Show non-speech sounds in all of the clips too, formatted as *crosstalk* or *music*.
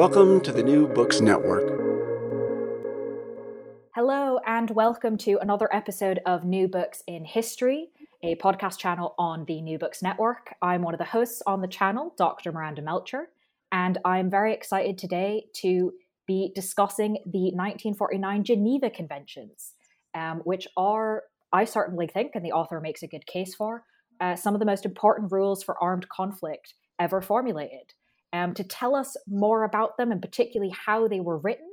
Welcome to the New Books Network. Hello, and welcome to another episode of New Books in History, a podcast channel on the New Books Network. I'm one of the hosts on the channel, Dr. Miranda Melcher, and I'm very excited today to be discussing the 1949 Geneva Conventions, um, which are, I certainly think, and the author makes a good case for, uh, some of the most important rules for armed conflict ever formulated um, to tell us more about them and particularly how they were written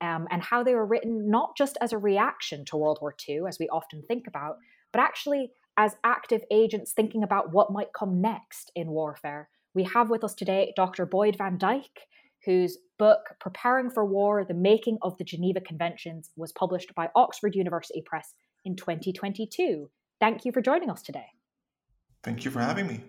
um, and how they were written not just as a reaction to World War II, as we often think about, but actually as active agents thinking about what might come next in warfare. We have with us today Dr. Boyd van Dijk, whose book, Preparing for War The Making of the Geneva Conventions, was published by Oxford University Press in 2022. Thank you for joining us today. Thank you for having me.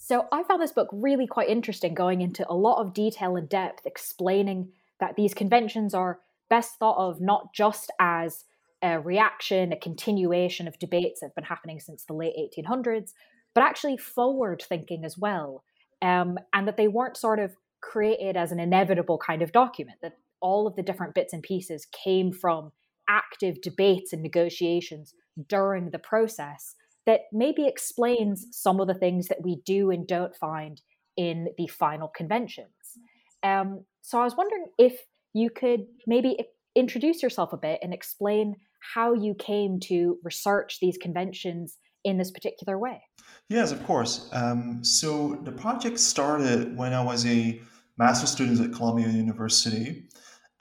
So I found this book really quite interesting, going into a lot of detail and depth, explaining that these conventions are best thought of not just as a reaction, a continuation of debates that have been happening since the late 1800s, but actually forward thinking as well. Um, and that they weren't sort of created as an inevitable kind of document, that all of the different bits and pieces came from active debates and negotiations during the process that maybe explains some of the things that we do and don't find in the final conventions. Um, so I was wondering if you could maybe introduce yourself a bit and explain how you came to research these conventions in this particular way. Yes, of course. Um, so the project started when I was a master's student at Columbia University.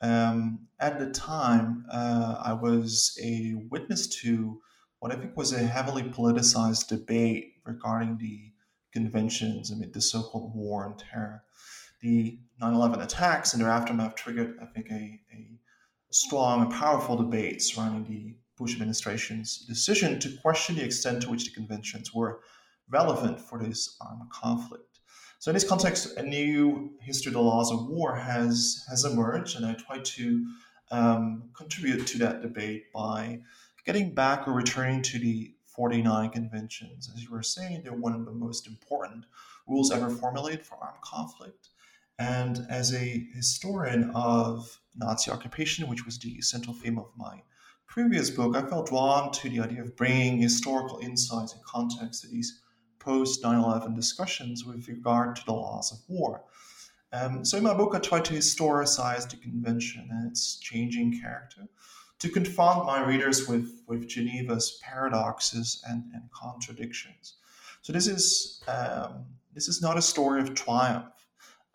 Um, at the time, uh, I was a witness to what I think was a heavily politicized debate regarding the conventions amid the so called war on terror. The 9 11 attacks and their aftermath triggered, I think, a, a strong and powerful debate surrounding the Bush administration's decision to question the extent to which the conventions were relevant for this armed conflict. So, in this context, a new history of the laws of war has, has emerged, and I try to um, contribute to that debate by getting back or returning to the 49 conventions. As you were saying, they're one of the most important rules ever formulated for armed conflict. And as a historian of Nazi occupation, which was the central theme of my previous book, I felt drawn to the idea of bringing historical insights and context to these post 9 11 discussions with regard to the laws of war. Um, so, in my book, I tried to historicize the convention and its changing character to confront my readers with, with Geneva's paradoxes and, and contradictions. So this is um, this is not a story of triumph.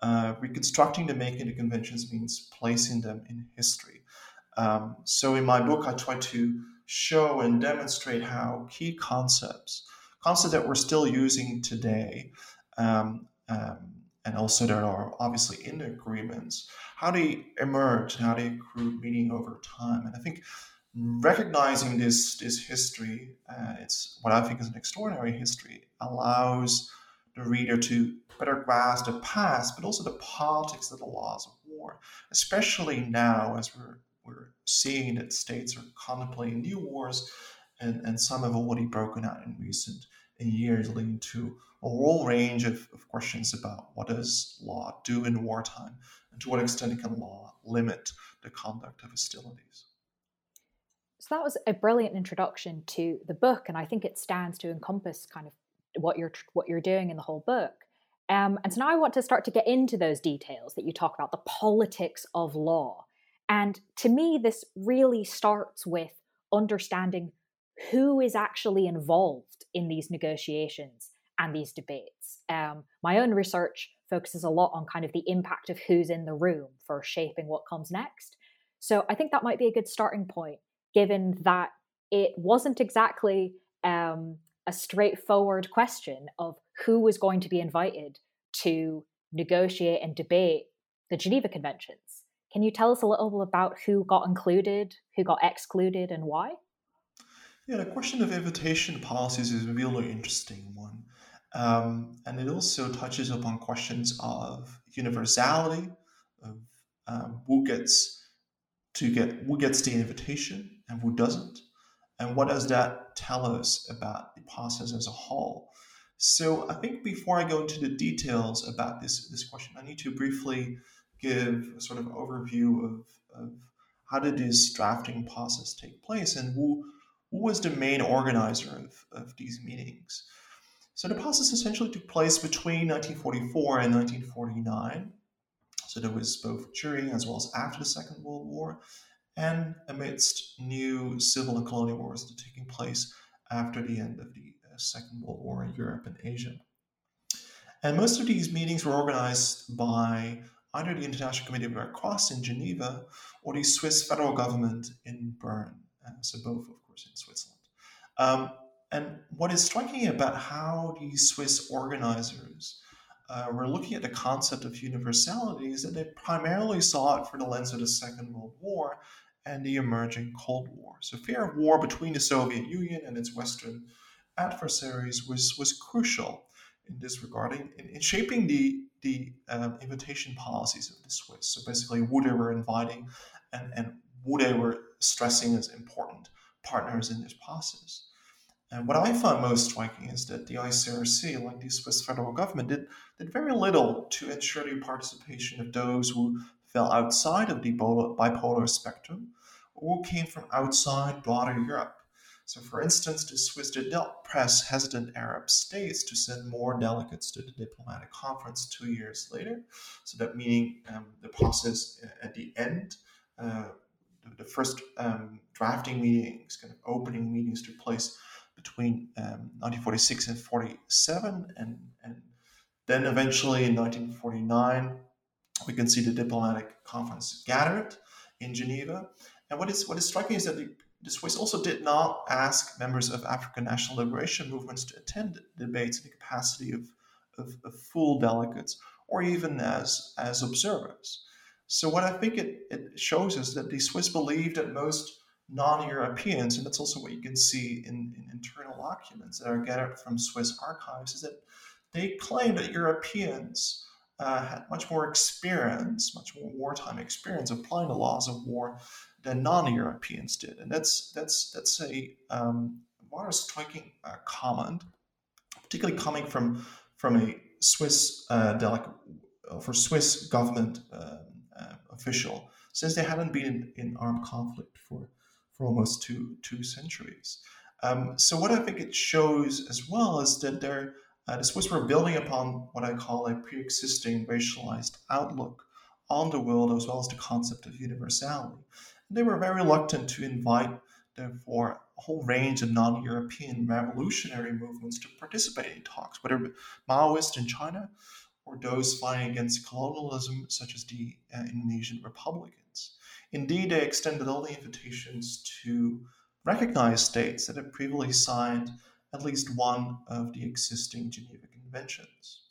Uh, reconstructing the making of conventions means placing them in history. Um, so in my book, I try to show and demonstrate how key concepts, concepts that we're still using today, um, um and also that are obviously in the agreements, how they emerge and how they accrue meaning over time. And I think recognizing this this history, uh, it's what I think is an extraordinary history, allows the reader to better grasp the past, but also the politics of the laws of war, especially now as we're we're seeing that states are contemplating new wars, and, and some have already broken out in recent years, leading to a whole range of, of questions about what does law do in wartime and to what extent can law limit the conduct of hostilities. So that was a brilliant introduction to the book, and I think it stands to encompass kind of what you're what you're doing in the whole book. Um, and so now I want to start to get into those details that you talk about, the politics of law. And to me, this really starts with understanding who is actually involved in these negotiations and these debates. Um, my own research focuses a lot on kind of the impact of who's in the room for shaping what comes next. So I think that might be a good starting point, given that it wasn't exactly um, a straightforward question of who was going to be invited to negotiate and debate the Geneva Conventions. Can you tell us a little about who got included, who got excluded, and why? Yeah, the question of invitation policies is a really interesting one. Um, and it also touches upon questions of universality, of um, who gets to get who gets the invitation and who doesn't, and what does that tell us about the process as a whole. So I think before I go into the details about this this question, I need to briefly give a sort of overview of, of how did this drafting process take place and who who was the main organizer of, of these meetings. So the process essentially took place between 1944 and 1949. So there was both during as well as after the Second World War, and amidst new civil and colonial wars that are taking place after the end of the uh, Second World War in Europe and Asia. And most of these meetings were organized by either the International Committee of Red Cross in Geneva or the Swiss federal government in Bern. Uh, so both, of course, in Switzerland. Um, and what is striking about how these Swiss organizers uh, were looking at the concept of universality is that they primarily saw it through the lens of the Second World War and the emerging Cold War. So fear of war between the Soviet Union and its Western adversaries was, was crucial in this regard, in, in shaping the, the um, invitation policies of the Swiss. So basically, who they were inviting and, and they were stressing as important partners in this process. And what I found most striking is that the ICRC, like the Swiss federal government, did, did very little to ensure the participation of those who fell outside of the bipolar spectrum or came from outside broader Europe. So, for instance, the Swiss did not press hesitant Arab states to send more delegates to the diplomatic conference two years later. So, that meaning um, the process uh, at the end, uh, the, first um, drafting meetings, kind of opening meetings took place between um, 1946 and 47, and, and then eventually in 1949, we can see the diplomatic conference gathered in Geneva. And what is what is striking is that the, the Swiss also did not ask members of African national liberation movements to attend debates in the capacity of, of, of full delegates or even as as observers. So what I think it, it shows is that the Swiss believed that most non-Europeans, and that's also what you can see in, in, internal documents that are gathered from Swiss archives, is that they claim that Europeans uh, had much more experience, much more wartime experience applying the laws of war than non-Europeans did, and that's that's that's a um, rather striking uh, comment, particularly coming from from a Swiss uh, for Swiss government um, uh, official, since they hadn't been in, in armed conflict for for almost two two centuries. Um, so what I think it shows as well is that there, uh, the Swiss were building upon what I call a pre-existing racialized outlook on the world as well as the concept of universality. And they were very reluctant to invite, therefore, a whole range of non-European revolutionary movements to participate in talks, whether Maoist in China or those fighting against colonialism, such as the uh, Indonesian Republicans. Indeed, they extended all the invitations to recognize states that had previously signed at least one of the existing Geneva Conventions.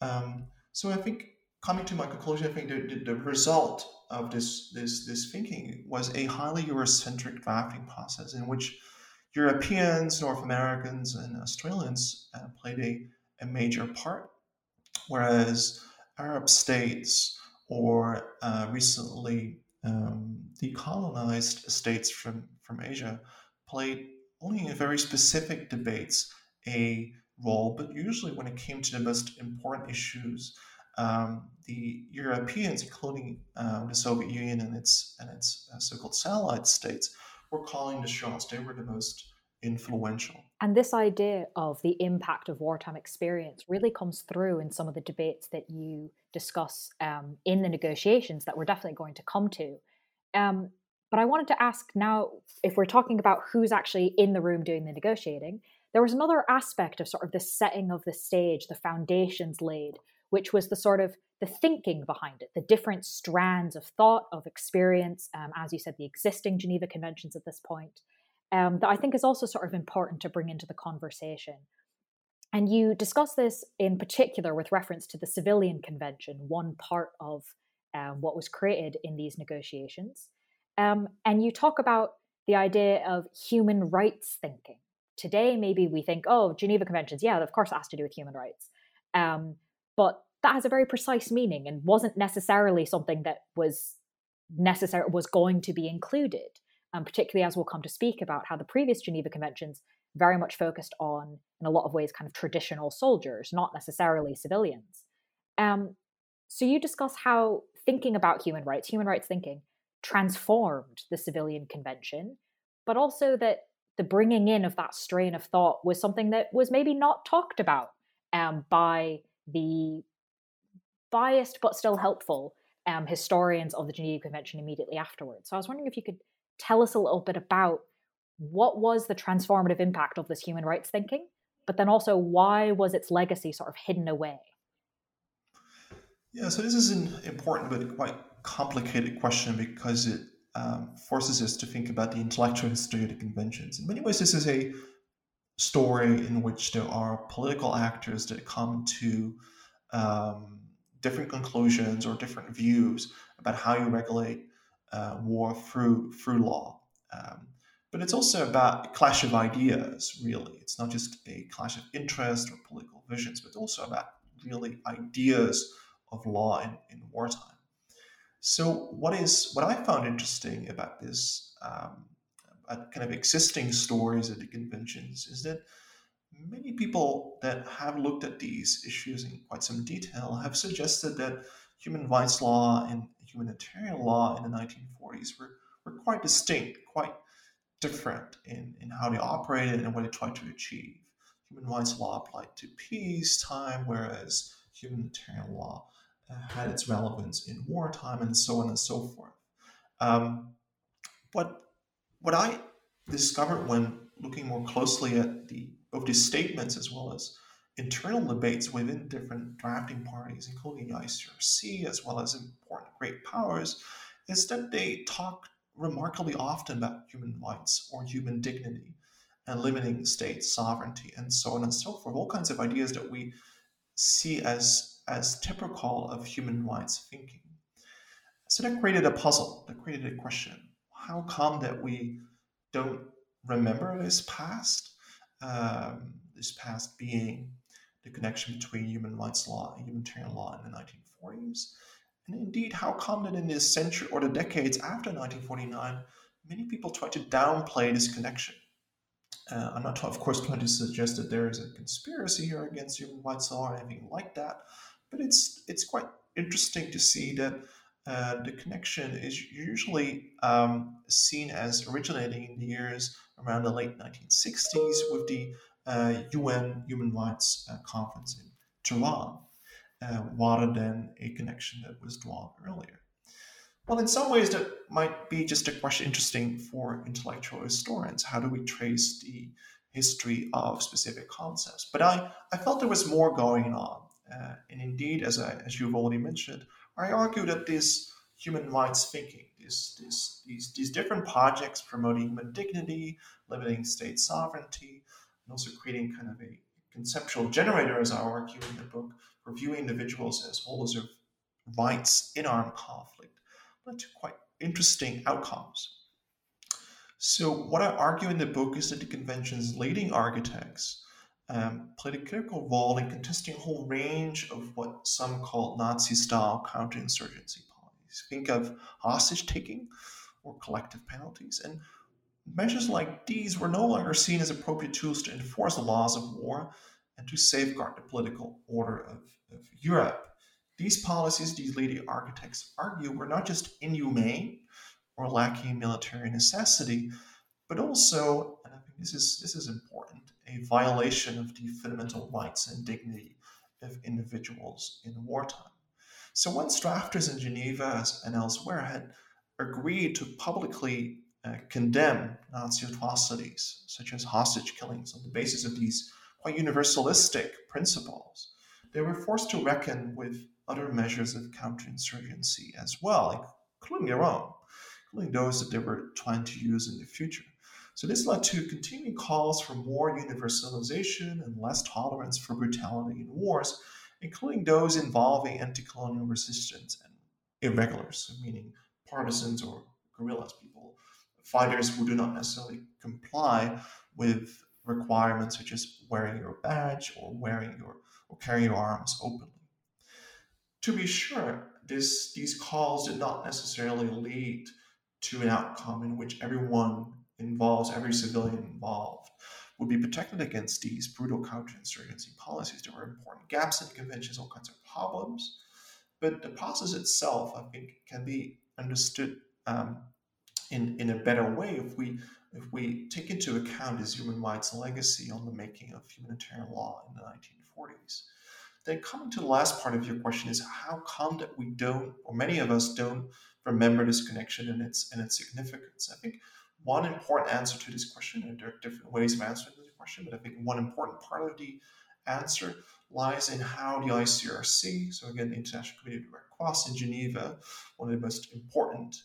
Um, so I think coming to my conclusion, I think the, the, the, result of this, this, this thinking was a highly Eurocentric drafting process in which Europeans, North Americans, and Australians uh, played a, a major part, whereas Arab states or uh, recently um, decolonized states from, from Asia played only in very specific debates a role, but usually when it came to the most important issues, um, the Europeans, including uh, the Soviet Union and its and its uh, so-called satellite states, were calling the shots. They were the most influential. And this idea of the impact of wartime experience really comes through in some of the debates that you discuss um, in the negotiations that we're definitely going to come to. Um, but I wanted to ask now if we're talking about who's actually in the room doing the negotiating, there was another aspect of sort of the setting of the stage, the foundations laid, which was the sort of the thinking behind it, the different strands of thought, of experience, um, as you said, the existing Geneva Conventions at this point, um, that I think is also sort of important to bring into the conversation. And you discuss this in particular with reference to the Civilian Convention, one part of um, what was created in these negotiations. Um, and you talk about the idea of human rights thinking. Today, maybe we think, oh, Geneva Conventions, yeah, of course it has to do with human rights. Um, but that has a very precise meaning and wasn't necessarily something that was necessary was going to be included. Um, particularly as we'll come to speak about how the previous Geneva Conventions very much focused on, in a lot of ways, kind of traditional soldiers, not necessarily civilians. Um, so you discuss how thinking about human rights, human rights thinking, transformed the civilian convention, but also that the bringing in of that strain of thought was something that was maybe not talked about um, by the biased but still helpful um, historians of the Geneva Convention immediately afterwards. So I was wondering if you could tell us a little bit about what was the transformative impact of this human rights thinking, but then also why was its legacy sort of hidden away? Yeah, so this is an important but quite complicated question because it um, forces us to think about the intellectual history of the conventions. In many ways, this is a story in which there are political actors that come to um, different conclusions or different views about how you regulate uh, war through through law. Um, but it's also about clash of ideas, really. It's not just a clash of interest or political visions, but also about really ideas of law in, in wartime. So, what is what I found interesting about this um, kind of existing stories at the conventions is that many people that have looked at these issues in quite some detail have suggested that human rights law and humanitarian law in the 1940s were, were quite distinct, quite different in, in how they operated and what they tried to achieve. Human rights law applied to peacetime, whereas humanitarian law uh, had its relevance in wartime, and so on and so forth. Um, what what I discovered when looking more closely at the of these statements as well as internal debates within different drafting parties, including the ICRC as well as important great powers, is that they talk remarkably often about human rights or human dignity and limiting state sovereignty and so on and so forth. All kinds of ideas that we see as, as typical of human rights thinking. So that created a puzzle, that created a question. How come that we don't remember this past? Um, this past being the connection between human rights law and humanitarian law in the 1940s. And indeed, how that in the century or the decades after 1949, many people try to downplay this connection? Uh, I'm not, of course, trying to suggest that there is a conspiracy here against human rights law or anything like that, but it's it's quite interesting to see that uh, the connection is usually um, seen as originating in the years around the late 1960s with the uh, UN Human Rights uh, Conference in Tehran, uh, rather than a connection that was drawn earlier. Well, in some ways, that might be just a question interesting for intellectual historians. How do we trace the history of specific concepts? But I, I felt there was more going on. Uh, and indeed, as, I, as you've already mentioned, I argue that this human rights thinking, this, this, these, these different projects promoting human dignity, limiting state sovereignty, and also creating kind of a conceptual generator, as I argue in the book, for viewing individuals as holders of rights in armed conflict, led to quite interesting outcomes. So, what I argue in the book is that the convention's leading architects um, played a critical role in contesting a whole range of what some call Nazi style counterinsurgency policies. Think of hostage taking or collective penalties. And measures like these were no longer seen as appropriate tools to enforce the laws of war and to safeguard the political order of, of Europe. These policies, these leading architects argue, were not just inhumane or lacking military necessity, but also, and I think this is this is important, a violation of the fundamental rights and dignity of individuals in wartime. So once drafters in Geneva and elsewhere had agreed to publicly uh, condemn Nazi atrocities, such as hostage killings, on the basis of these quite universalistic principles, they were forced to reckon with other measures of counterinsurgency as well, including their own, including those that they were trying to use in the future. So this led to continuing calls for more universalization and less tolerance for brutality in wars, including those involving anti-colonial resistance and irregulars, meaning partisans or guerrillas, people, fighters who do not necessarily comply with requirements such as wearing your badge or wearing your or carrying your arms openly. To be sure, this, these calls did not necessarily lead to an outcome in which everyone involved, every civilian involved, would be protected against these brutal counterinsurgency policies. There were important gaps in the conventions, all kinds of problems. But the process itself, I think, can be understood um, in, in a better way if we if we take into account his human rights legacy on the making of humanitarian law in the 1940s. Then coming to the last part of your question is how come that we don't, or many of us don't remember this connection and its and its significance? I think one important answer to this question, and there are different ways of answering this question, but I think one important part of the answer lies in how the ICRC, so again, the International Committee of the Red Cross in Geneva, one of the most important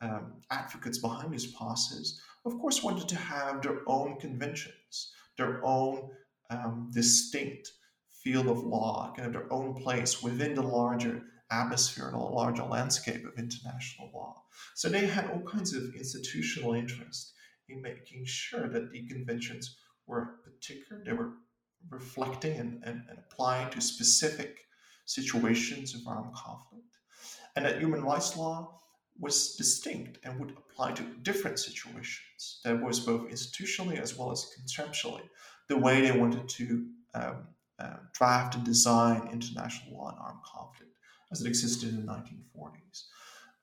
um, advocates behind this process, of course, wanted to have their own conventions, their own um, distinct field of law, kind of their own place within the larger atmosphere and a larger landscape of international law. So they had all kinds of institutional interest in making sure that the conventions were particular, they were reflecting and, and, and applying to specific situations of armed conflict, and that human rights law was distinct and would apply to different situations. That was both institutionally as well as conceptually the way they wanted to um, uh, draft and design international law and armed conflict as it existed in the 1940s.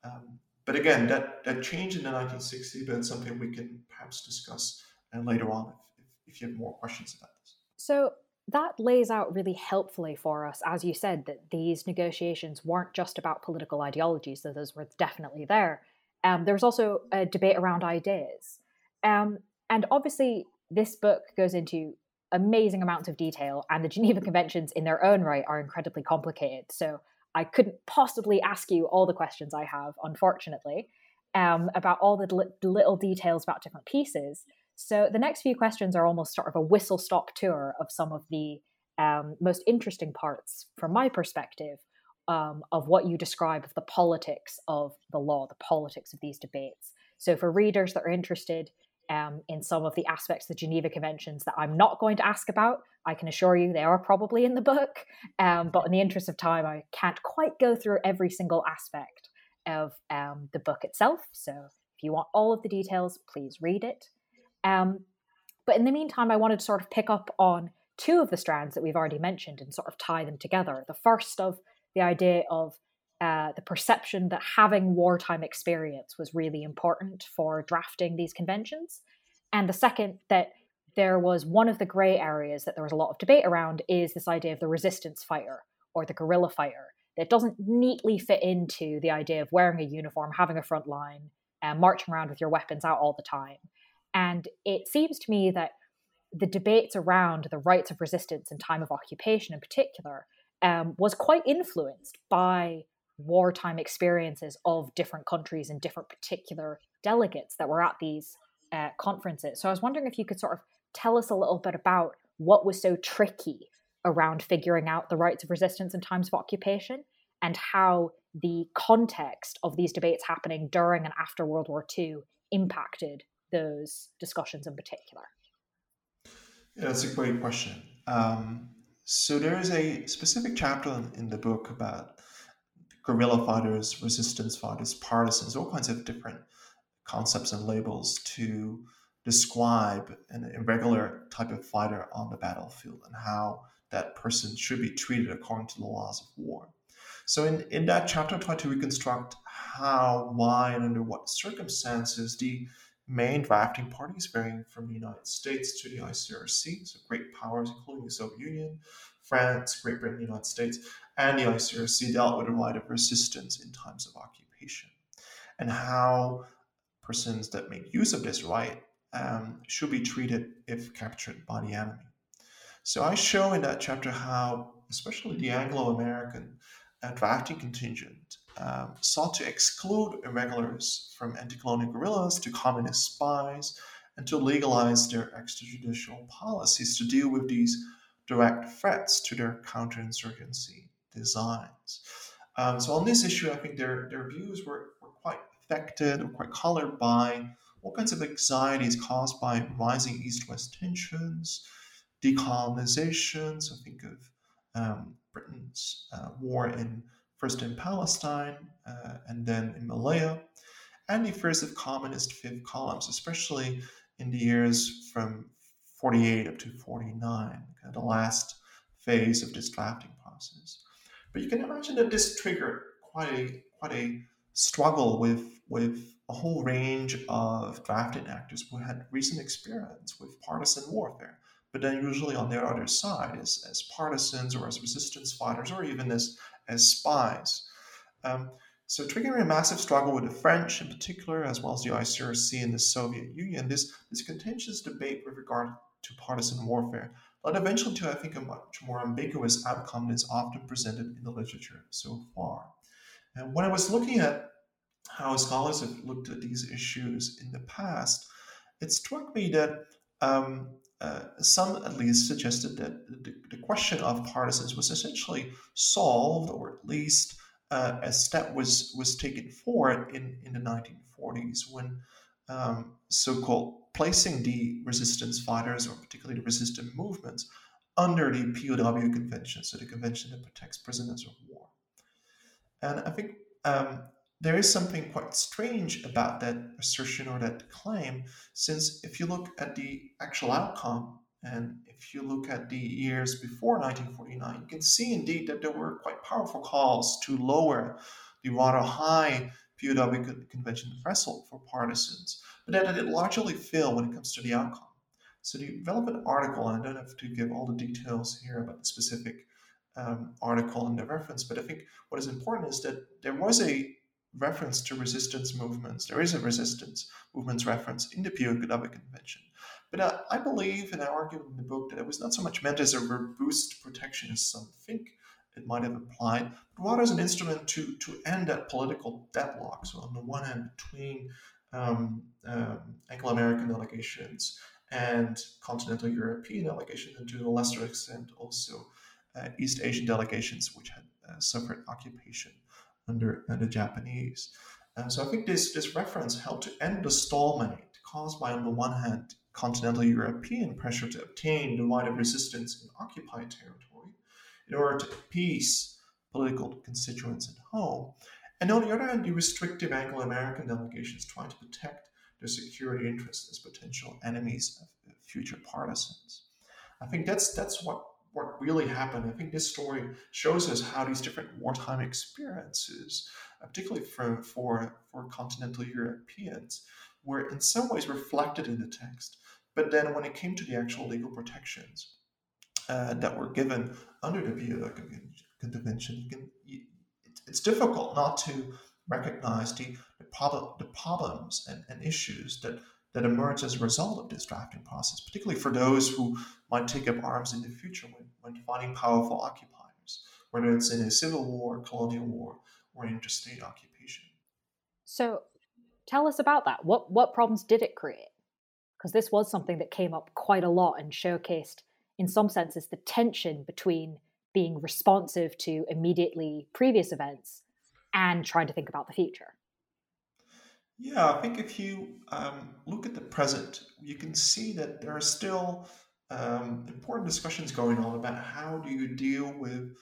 Um, but again, that, that changed in the 1960s, but it's something we can perhaps discuss uh, later on if, if, you have more questions about this. So that lays out really helpfully for us, as you said, that these negotiations weren't just about political ideologies, though those were definitely there. Um, there was also a debate around ideas. Um, and obviously, this book goes into amazing amounts of detail, and the *laughs* Geneva Conventions in their own right are incredibly complicated. So I couldn't possibly ask you all the questions I have, unfortunately, um, about all the li- little details about different pieces. So the next few questions are almost sort of a whistle stop tour of some of the um, most interesting parts, from my perspective, um, of what you describe of the politics of the law, the politics of these debates. So for readers that are interested um, in some of the aspects of the Geneva Conventions that I'm not going to ask about, I can assure you they are probably in the book. Um, but in the interest of time, I can't quite go through every single aspect of um, the book itself. So if you want all of the details, please read it. Um, but in the meantime, I wanted to sort of pick up on two of the strands that we've already mentioned and sort of tie them together. The first of the idea of uh, the perception that having wartime experience was really important for drafting these conventions. And the second, that there was one of the gray areas that there was a lot of debate around is this idea of the resistance fighter or the guerrilla fighter that doesn't neatly fit into the idea of wearing a uniform, having a front line, and marching around with your weapons out all the time. And it seems to me that the debates around the rights of resistance in time of occupation, in particular, um, was quite influenced by wartime experiences of different countries and different particular delegates that were at these uh, conferences. So I was wondering if you could sort of tell us a little bit about what was so tricky around figuring out the rights of resistance in times of occupation and how the context of these debates happening during and after World War II impacted those discussions in particular? Yeah, that's a great question. Um, so there is a specific chapter in, in, the book about guerrilla fighters, resistance fighters, partisans, all kinds of different concepts and labels to describe an irregular type of fighter on the battlefield and how that person should be treated according to the laws of war. So in, in that chapter, I try to reconstruct how, why, and under what circumstances the main drafting parties, varying from the United States to the ICRC, so great powers, including the Soviet Union, France, Great Britain, the United States, and the ICRC dealt with a right of resistance in times of occupation, and how persons that make use of this right um, should be treated if captured by the enemy. So I show in that chapter how, especially the Anglo American uh, drafting contingent, um, sought to exclude irregulars from anti colonial guerrillas to communist spies and to legalize their extrajudicial policies to deal with these direct threats to their counterinsurgency designs. Um, so on this issue, I think their, their views were, were quite affected or quite colored by all kinds of anxieties caused by rising East-West tensions, decolonization. So think of um, Britain's uh, war in first in Palestine uh, and then in Malaya, and the fears of communist fifth columns, especially in the years from 48 up to 49, kind of the last phase of this drafting process. But you can imagine that this triggered quite a quite a struggle with with a whole range of drafting actors who had recent experience with partisan warfare, but then usually on their other side as, as partisans or as resistance fighters or even as, as spies. Um, so triggering a massive struggle with the French in particular, as well as the ICRC and the Soviet Union, this, this contentious debate with regard to partisan warfare led eventually to, I think, a much more ambiguous outcome than is often presented in the literature so far. And when I was looking at how scholars have looked at these issues in the past, it struck me that um, uh, some at least suggested that the, the, question of partisans was essentially solved, or at least uh, a step was was taken forward in, in the 1940s when um, so-called placing the resistance fighters, or particularly the resistant movements, under the POW Convention, so the convention that protects prisoners of war. And I think um, there is something quite strange about that assertion or that claim, since if you look at the actual outcome, and if you look at the years before 1949, you can see indeed that there were quite powerful calls to lower the rather high POW convention threshold for partisans, but that it largely failed when it comes to the outcome. So the relevant article, and I don't have to give all the details here about the specific um, article and the reference, but I think what is important is that there was a reference to resistance movements. There is a resistance movements reference in the POW Convention. But uh, I believe, and I argue in the book, that it was not so much meant as a robust protection as some think it might have applied, but rather as an instrument to, to end that political deadlock. So, on the one hand, between um, um, Anglo American delegations and continental European delegations, and to a lesser extent also uh, East Asian delegations, which had uh, suffered occupation under, the Japanese. And so I think this, this reference helped to end the stalemate caused by, on the one hand, continental European pressure to obtain the right of resistance in occupied territory in order to appease political constituents at home, and on the other hand, the restrictive Anglo American delegations trying to protect their security interests as potential enemies of future partisans. I think that's that's what what really happened. I think this story shows us how these different wartime experiences, uh, particularly for, for, for continental Europeans, were in some ways reflected in the text. But then when it came to the actual legal protections uh, that were given under the Geneva Convention, you can, you, it's difficult not to recognize the, the, the problems and, and issues that that emerge as a result of this drafting process, particularly for those who might take up arms in the future when, when fighting powerful occupiers, whether it's in a civil war, colonial war, or interstate occupation. So tell us about that. What what problems did it create? Because this was something that came up quite a lot and showcased, in some senses, the tension between being responsive to immediately previous events and trying to think about the future. Yeah, I think if you um, look at the present, you can see that there are still um, important discussions going on about how do you deal with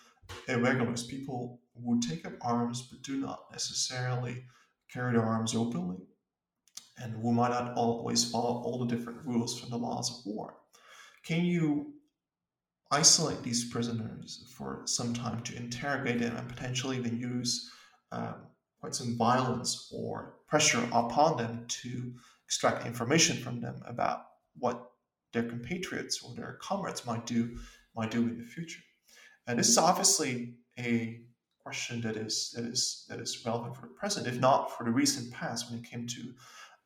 irregulars, people who take up arms but do not necessarily carry their arms openly, and who might not always follow all the different rules from the laws of war. Can you isolate these prisoners for some time to interrogate them and potentially even use um, quite some violence or pressure upon them to extract information from them about what their compatriots or their comrades might do might do in the future. And this is obviously a question that is that is that is relevant for the present, if not for the recent past, when it came to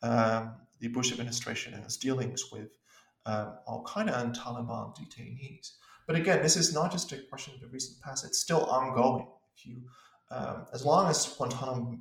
um, the Bush administration and its dealings with um, Al Qaeda and Taliban detainees. But again, this is not just a question of the recent past; it's still ongoing. If you um, as long as Guantanamo,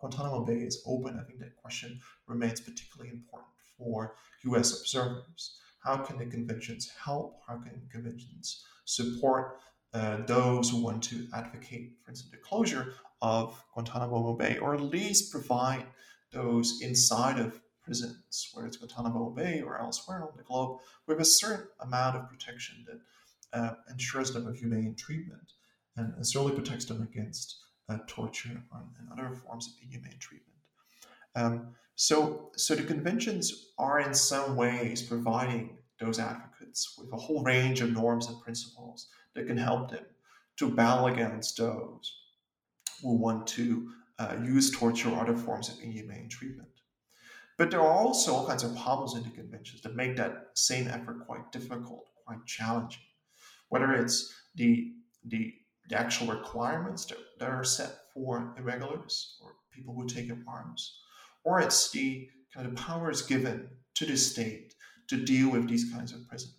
Guantanamo Bay is open, I think that question remains particularly important for U.S. observers. How can the conventions help? How can conventions support uh, those who want to advocate, for instance, the closure of Guantanamo Bay, or at least provide those inside of prisons, whether it's Guantanamo Bay or elsewhere on the globe, with a certain amount of protection that uh, ensures them of humane treatment and, and certainly protects them against uh, torture and other forms of inhumane treatment. Um, so, so the conventions are in some ways providing those advocates with a whole range of norms and principles that can help them to battle against those who want to uh, use torture or other forms of inhumane treatment. But there are also all kinds of problems in the conventions that make that same effort quite difficult, quite challenging. Whether it's the the, the actual requirements that, that are set for irregulars or people who take up arms, or it's the kind of powers given to the state to deal with these kinds of prisoners.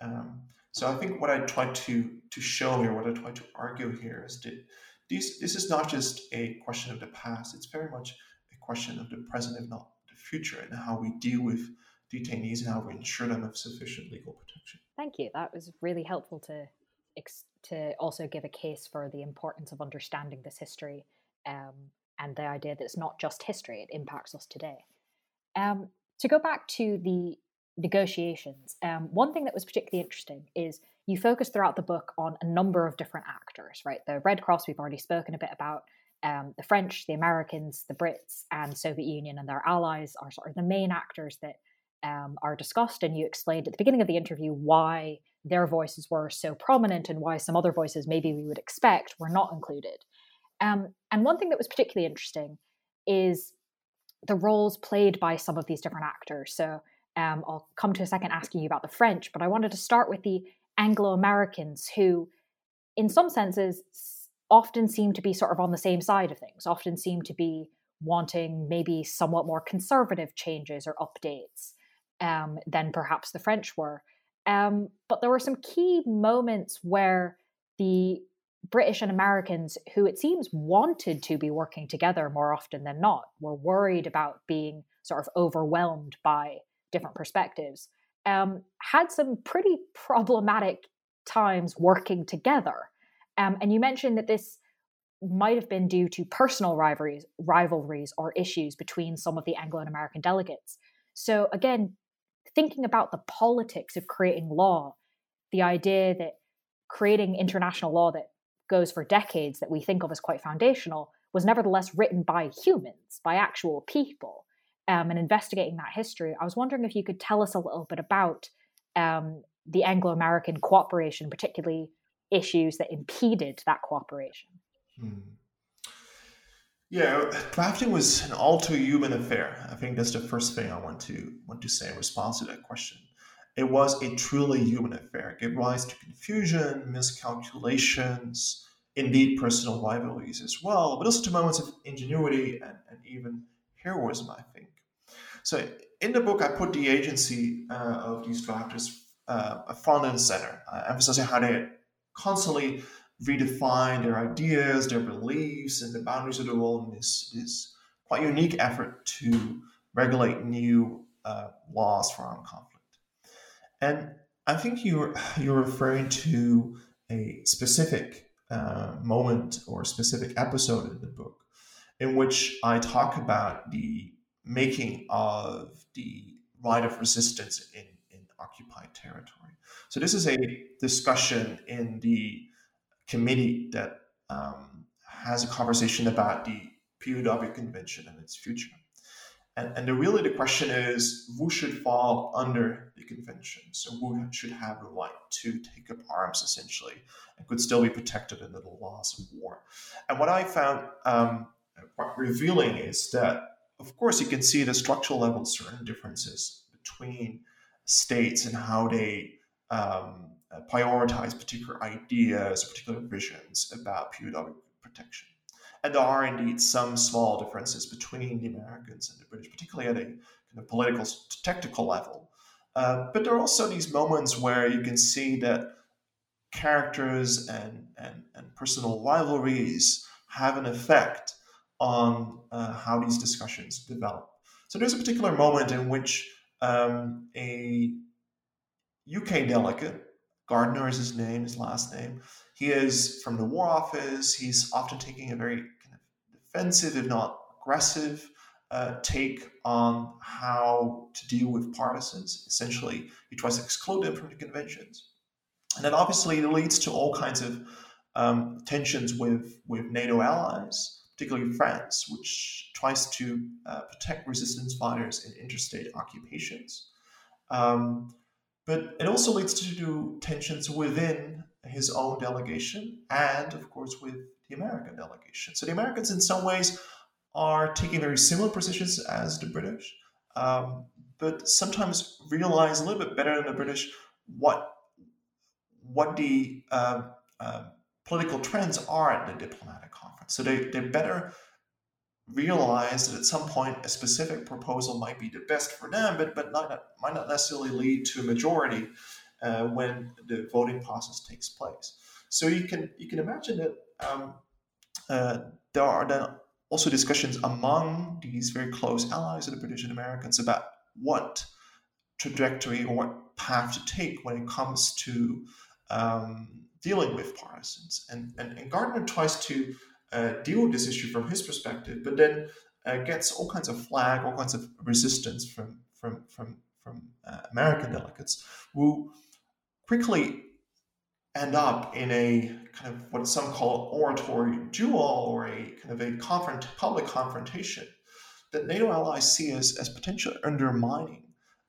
Um, so I think what I try to to show here, what I try to argue here, is that these, this is not just a question of the past; it's very much a question of the present, if not the future, and how we deal with detainees and how we ensure them of sufficient legal protection. Thank you. That was really helpful to to also give a case for the importance of understanding this history um, and the idea that it's not just history, it impacts us today. Um, to go back to the negotiations, um, one thing that was particularly interesting is you focus throughout the book on a number of different actors, right? The Red Cross, we've already spoken a bit about. Um, the French, the Americans, the Brits, and Soviet Union and their allies are sort of the main actors that um, are discussed. And you explained at the beginning of the interview why their voices were so prominent and why some other voices maybe we would expect were not included. Um, and one thing that was particularly interesting is the roles played by some of these different actors. So um, I'll come to a second asking you about the French, but I wanted to start with the Anglo Americans who, in some senses, often seem to be sort of on the same side of things, often seem to be wanting maybe somewhat more conservative changes or updates um, than perhaps the French were. Um, but there were some key moments where the British and Americans, who it seems wanted to be working together more often than not, were worried about being sort of overwhelmed by different perspectives, um, had some pretty *laughs* problematic times working together. Um, and you mentioned that this might have been due to personal rivalries, rivalries or issues between some of the Anglo American delegates. So again, thinking about the politics of creating law, the idea that creating international law that goes for decades that we think of as quite foundational was nevertheless written by humans, by actual people, um, and investigating that history. I was wondering if you could tell us a little bit about um, the Anglo American cooperation, particularly issues that impeded that cooperation. Hmm. Yeah, drafting was an all too human affair. I think that's the first thing I want to want to say in response to that question. It was a truly human affair. It gave rise to confusion, miscalculations, indeed personal rivalries as well, but also to moments of ingenuity and, and even heroism, I think. So in the book, I put the agency uh, of these drafters uh, front and center, uh, emphasizing how they constantly redefine their ideas, their beliefs, and the boundaries of the world in this, this quite unique effort to regulate new uh, laws for armed conflict. And I think you're *laughs* you're referring to a specific uh, moment or specific episode in the book in which I talk about the making of the right of resistance in, in occupied territory. So this is a discussion in the committee that um, has a conversation about the POW convention and its future. And, and the, really the question is who should fall under the convention? So who should have the right to take up arms essentially and could still be protected under the laws of war? And what I found um, quite revealing is that, of course, you can see the structural level certain differences between states and how they um, prioritize particular ideas or particular visions about POW protection. And there are indeed some small differences between the Americans and the British, particularly at a kind of political, technical level. Uh, but there are also these moments where you can see that characters and, and, and personal rivalries have an effect on uh, how these discussions develop. So there's a particular moment in which um, a UK delegate Gardner is his name, his last name. He is from the War Office. He's often taking a very kind of defensive, if not aggressive, uh, take on how to deal with partisans. Essentially, he tries to exclude them from the conventions. And that obviously it leads to all kinds of um, tensions with, with NATO allies, particularly France, which tries to uh, protect resistance fighters in interstate occupations. Um, but it also leads to tensions within his own delegation and, of course, with the American delegation. So the Americans, in some ways, are taking very similar positions as the British, um, but sometimes realize a little bit better than the British what what the uh, uh, political trends are at the diplomatic conference. So they, they're better realize that at some point a specific proposal might be the best for them, but, but not, might not necessarily lead to a majority uh, when the voting process takes place. So you can you can imagine that um, uh, there are then also discussions among these very close allies of the British and Americans about what trajectory or what path to take when it comes to um, dealing with partisans. And, and, and Gardner tries to uh, deal with this issue from his perspective, but then uh, gets all kinds of flag, all kinds of resistance from from from from uh, American delegates who quickly end up in a kind of what some call oratory duel or a kind of a confront, public confrontation that NATO allies see as, as potentially undermining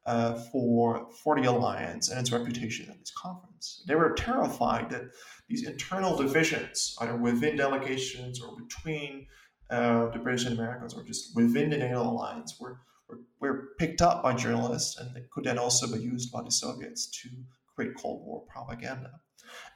uh, for, for the alliance and its reputation at this conference. They were terrified that these internal divisions, either within delegations or between uh, the British and Americans or just within the NATO alliance, were, were, were picked up by journalists and they could then also be used by the Soviets to create Cold War propaganda.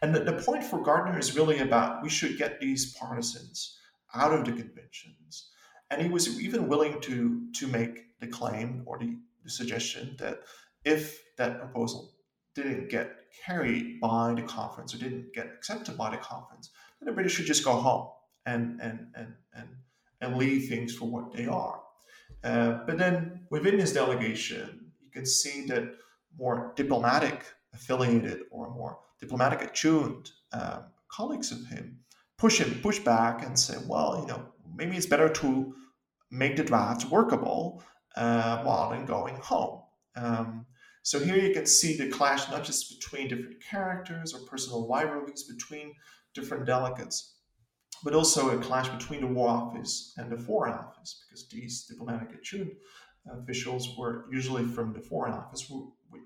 And the, the point for Gardner is really about we should get these partisans out of the conventions. And he was even willing to, to make the claim or the, the suggestion that if that proposal didn't get carried by the conference or didn't get accepted by the conference, then the British should just go home and and and and, and leave things for what they are. Uh, but then within his delegation, you can see that more diplomatic affiliated or more diplomatic attuned um, colleagues of him push him push back and say, well, you know, maybe it's better to make the drafts workable uh, while then going home. Um, so here you can see the clash not just between different characters or personal rivalries between different delegates, but also a clash between the War Office and the Foreign Office, because these diplomatic attuned officials were usually from the Foreign Office,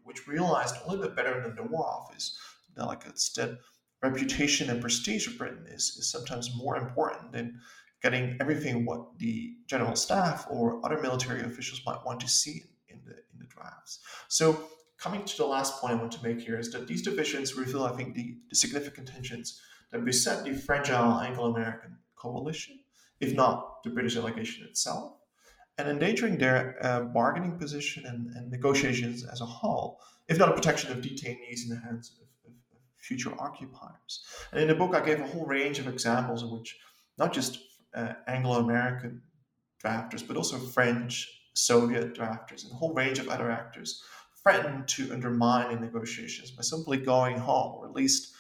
which realized a little bit better than the War Office delegates that reputation and prestige of Britain is, is sometimes more important than getting everything what the general staff or other military officials might want to see in the in the drafts. So coming to the last point I want to make here is that these divisions reveal, I think, the, the significant tensions that beset the fragile Anglo-American coalition, if not the British delegation itself, and endangering their uh, bargaining position and, and, negotiations as a whole, if not a protection of detainees in the hands of, of, of, future occupiers. And in the book, I gave a whole range of examples in which not just uh, Anglo American drafters, but also French, Soviet drafters, and a whole range of other actors threatened to undermine the negotiations by simply going home, or at least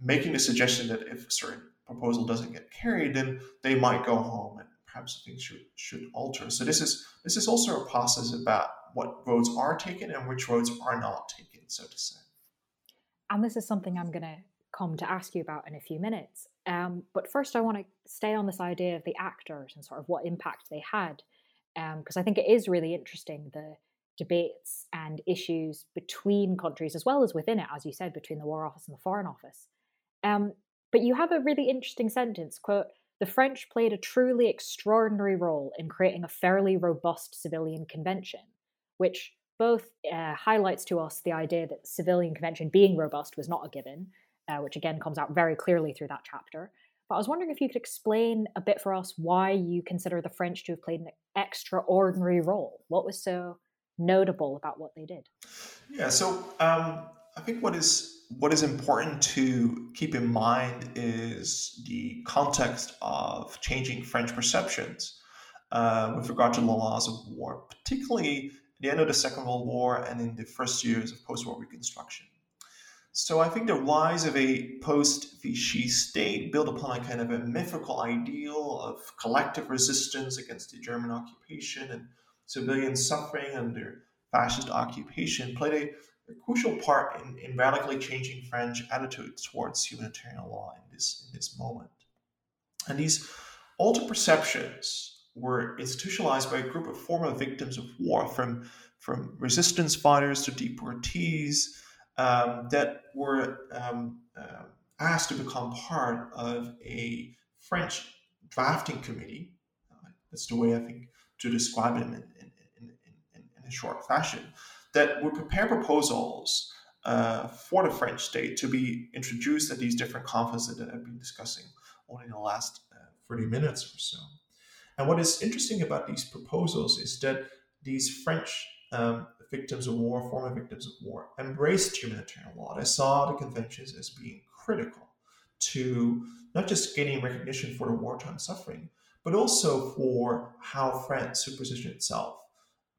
making the suggestion that if a certain proposal doesn't get carried, then they might go home and perhaps things should should alter. So this is this is also a process about what roads are taken and which roads are not taken, so to say. And this is something I'm going to come to ask you about in a few minutes. Um, but first, I want to stay on this idea of the actors and sort of what impact they had, because um, I think it is really interesting the debates and issues between countries as well as within it, as you said, between the War Office and the Foreign Office. Um, but you have a really interesting sentence quote the French played a truly extraordinary role in creating a fairly robust civilian convention, which both uh, highlights to us the idea that civilian convention being robust was not a given, uh, which again comes out very clearly through that chapter. But I was wondering if you could explain a bit for us why you consider the French to have played an extraordinary role. What was so notable about what they did? Yeah, so um, I think what is what is important to keep in mind is the context of changing French perceptions uh, with regard to the laws of war, particularly at the end of the Second World War and in the first years of post war reconstruction. so I think the rise of a post-Vichy state built upon a kind of a mythical ideal of collective resistance against the German occupation and civilian suffering under fascist occupation played a, a crucial part in, in radically changing French attitudes towards humanitarian law in this in this moment. And these altered perceptions were institutionalized by a group of former victims of war, from from resistance fighters to deportees um, that were um, uh, asked to become part of a French drafting committee. Uh, that's the way I think to describe it in, short fashion. That would prepare proposals uh, for the French state to be introduced at these different conferences that I've been discussing only in the last uh, 30 minutes or so. And what is interesting about these proposals is that these French um, victims of war, former victims of war, embraced humanitarian law. They saw the conventions as being critical to not just gaining recognition for the wartime suffering, but also for how France should position itself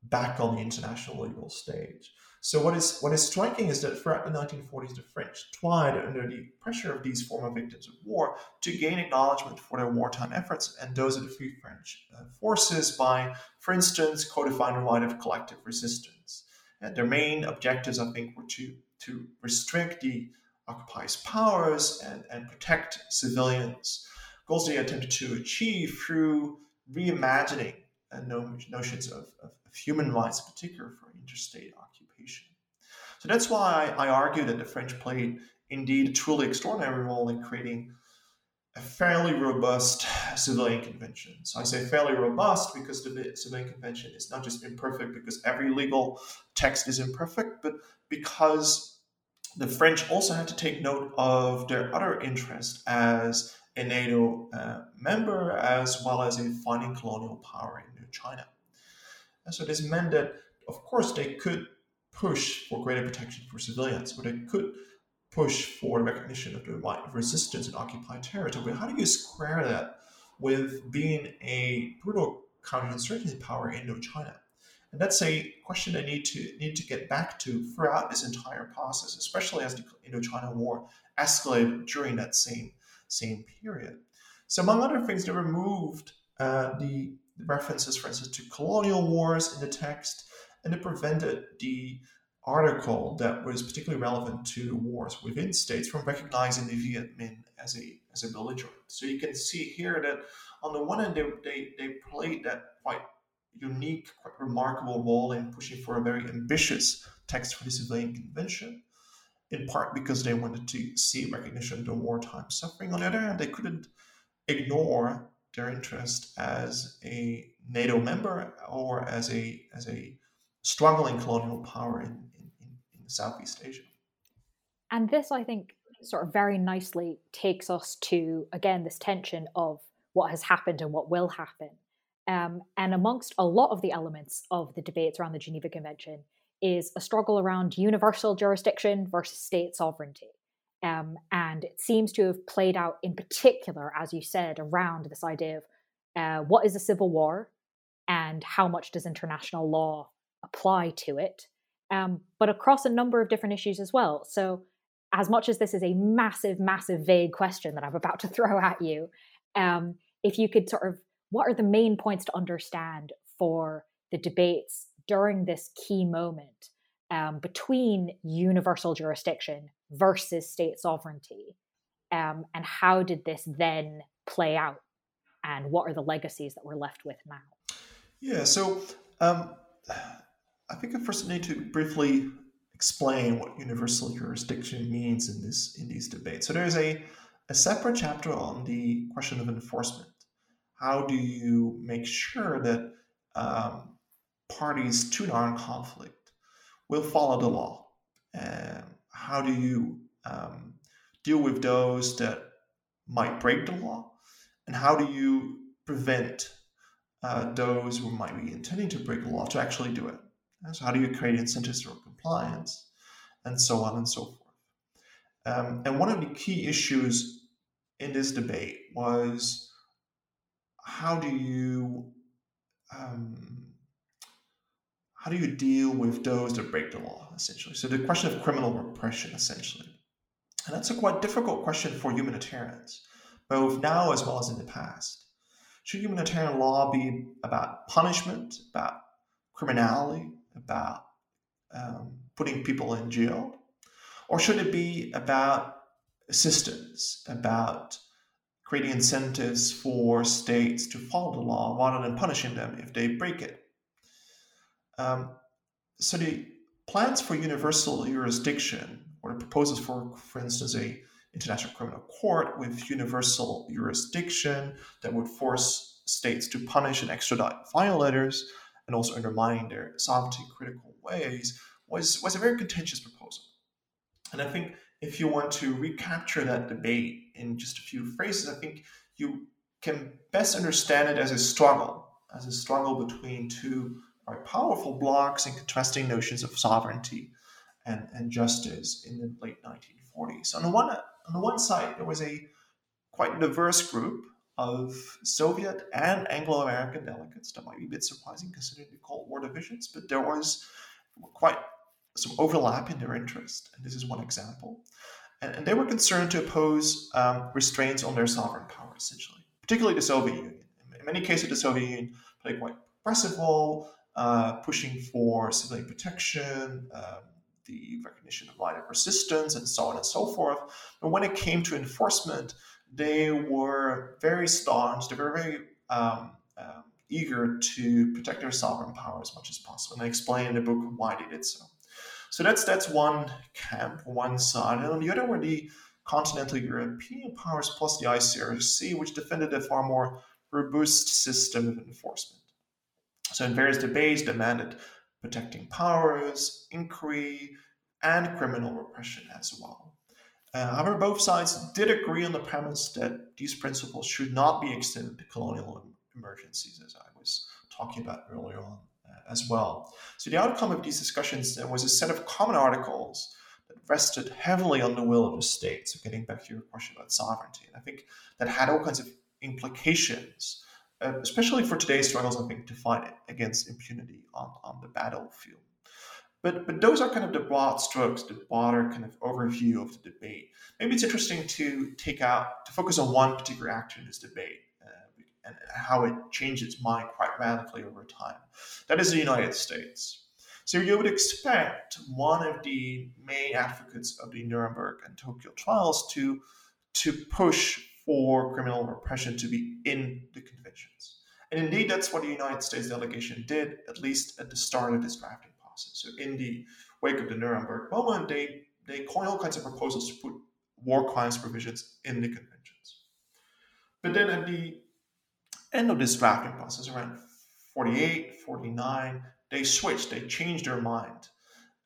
back on the international legal stage. So what is what is striking is that throughout the 1940s, the French tried, under the pressure of these former victims of war, to gain acknowledgement for their wartime efforts and those of the Free French uh, forces by, for instance, codifying the right of collective resistance. And their main objectives, I think, were to to restrict the occupiers' powers and, and protect civilians. Goals they attempted to achieve through reimagining uh, notions of, of, of human rights, in particular for interstate occupation. So that's why I, argue that the French played indeed a truly extraordinary role in creating a fairly robust civilian convention. So I say fairly robust because the civilian convention is not just imperfect because every legal text is imperfect, but because the French also had to take note of their other interests as a NATO uh, member as well as a fighting colonial power in China. And so this meant that, of course, they could push for greater protection for civilians, but they could push for recognition of the right of resistance in occupied territory. How do you square that with being a brutal counterinsurgency power in Indochina? And that's a question I need to need to get back to throughout this entire process, especially as the Indochina War escalated during that same same period. So, among other things, they removed uh, the references, for instance, to colonial wars in the text, and it prevented the article that was particularly relevant to wars within states from recognizing the Viet Minh as a as a belligerent. So you can see here that on the one hand they, they, they played that quite unique, quite remarkable role in pushing for a very ambitious text for the civilian convention, in part because they wanted to see recognition of the wartime suffering. On the other hand, they couldn't ignore their interest as a NATO member or as a as a struggling colonial power in, in, in Southeast Asia. And this, I think, sort of very nicely takes us to again this tension of what has happened and what will happen. Um, and amongst a lot of the elements of the debates around the Geneva Convention is a struggle around universal jurisdiction versus state sovereignty. Um, and it seems to have played out in particular, as you said, around this idea of uh, what is a civil war and how much does international law apply to it, um, but across a number of different issues as well. So, as much as this is a massive, massive, vague question that I'm about to *laughs* throw at you, um, if you could sort of, what are the main points to understand for the debates during this key moment um, between universal jurisdiction versus state sovereignty? Um, and how did this then play out? And what are the legacies that we're left with now? Yeah, so um, I think I first need to briefly explain what universal jurisdiction means in this in these debates. So there's a, a separate chapter on the question of enforcement. How do you make sure that um, parties to non-conflict will follow the law? Um, how do you um, deal with those that might break the law? And how do you prevent uh, those who might be intending to break the law to actually do it? And so, how do you create incentives for compliance? And so on and so forth. Um, and one of the key issues in this debate was how do you um, how do you deal with those that break the law, essentially? So the question of criminal repression, essentially. And that's a quite difficult question for humanitarians, both now as well as in the past. Should humanitarian law be about punishment, about criminality, about um, putting people in jail? Or should it be about assistance, about creating incentives for states to follow the law rather than punishing them if they break it? Um, so the plans for universal jurisdiction, or proposals for, for instance, a international criminal court with universal jurisdiction that would force states to punish and extradite violators and also undermining their sovereignty in critical ways was, was a very contentious proposal. And I think if you want to recapture that debate in just a few phrases, I think you can best understand it as a struggle, as a struggle between two powerful blocs and contrasting notions of sovereignty and, and justice in the late 1940s. On the one on the one side, there was a quite diverse group of Soviet and Anglo American delegates. That might be a bit surprising considering the Cold War divisions, but there was quite some overlap in their interest. And this is one example. And, and they were concerned to oppose um, restraints on their sovereign power, essentially, particularly the Soviet Union. In many cases, the Soviet Union played quite a progressive role, uh, pushing for civilian protection, um, the recognition of of resistance, and so on and so forth. But when it came to enforcement, they were very staunch. They were very um, um, eager to protect their sovereign power as much as possible. And I explain in the book why they did so. So that's that's one camp, one side, and on the other were the continental European powers plus the ICRC, which defended a far more robust system of enforcement. So in various debates demanded protecting powers, inquiry, and criminal repression as well. Uh, however, both sides did agree on the premise that these principles should not be extended to colonial emergencies, as I was talking about earlier on uh, as well. So, the outcome of these discussions then was a set of common articles that rested heavily on the will of the state. So, getting back to your question about sovereignty, and I think that had all kinds of implications, uh, especially for today's struggles, I think, to fight against impunity on, on the battlefield. But but those are kind of the broad strokes, the broader kind of overview of the debate. Maybe it's interesting to take out to focus on one particular actor in this debate uh, and how it changed its mind quite radically over time. That is the United States. So you would expect one of the main advocates of the Nuremberg and Tokyo trials to to push for criminal repression to be in the conventions. And indeed, that's what the United States delegation did, at least at the start of this drafting process. So in the wake of the Nuremberg moment, they they coined all kinds of proposals to put war crimes provisions in the conventions. But then at the end of this drafting process, around 48, 49, they switched, they changed their mind.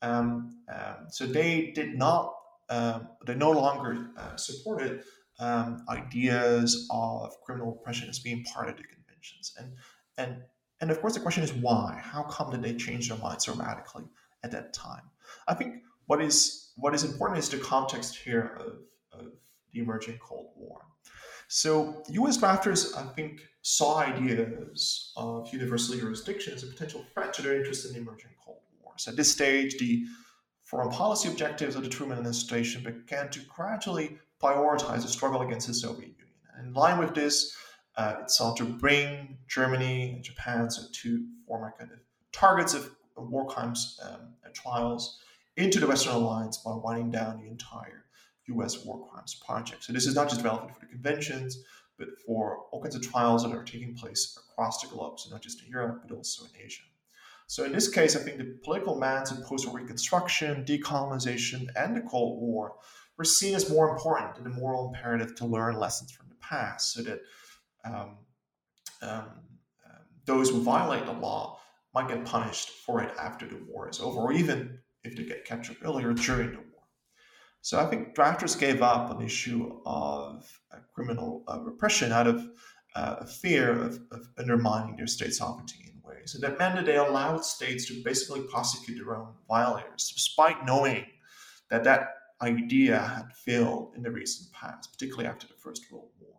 Um, um, so they did not, um, they no longer uh, supported um, ideas of criminal oppression as being part of the conventions. And, and and of course, the question is why? How come did they change their minds so radically at that time? I think what is what is important is the context here of, of the emerging Cold War. So U.S. drafters, I think, saw ideas of universal jurisdiction as a potential threat to their interest in the emerging Cold War. So at this stage, the foreign policy objectives of the Truman administration began to gradually prioritize the struggle against the Soviet Union. And in line with this, uh, it sought to bring Germany and Japan, so two former kind of targets of war crimes um, trials, into the Western Alliance by winding down the entire U.S. war crimes project. So this is not just relevant for the conventions, but for all kinds of trials that are taking place across the globe, so not just in Europe, but also in Asia. So in this case, I think the political demands in post-war reconstruction, decolonization, and the Cold War were seen as more important than the moral imperative to learn lessons from the past, so that um, um, um, those who violate the law might get punished for it after the war is over, or even if they get captured earlier during the war. So I think drafters gave up on the issue of uh, criminal uh, repression out of uh, a fear of, of, undermining their state sovereignty in ways. And that meant that they allowed states to basically prosecute their own violators, despite knowing that that idea had failed in the recent past, particularly after the First World War.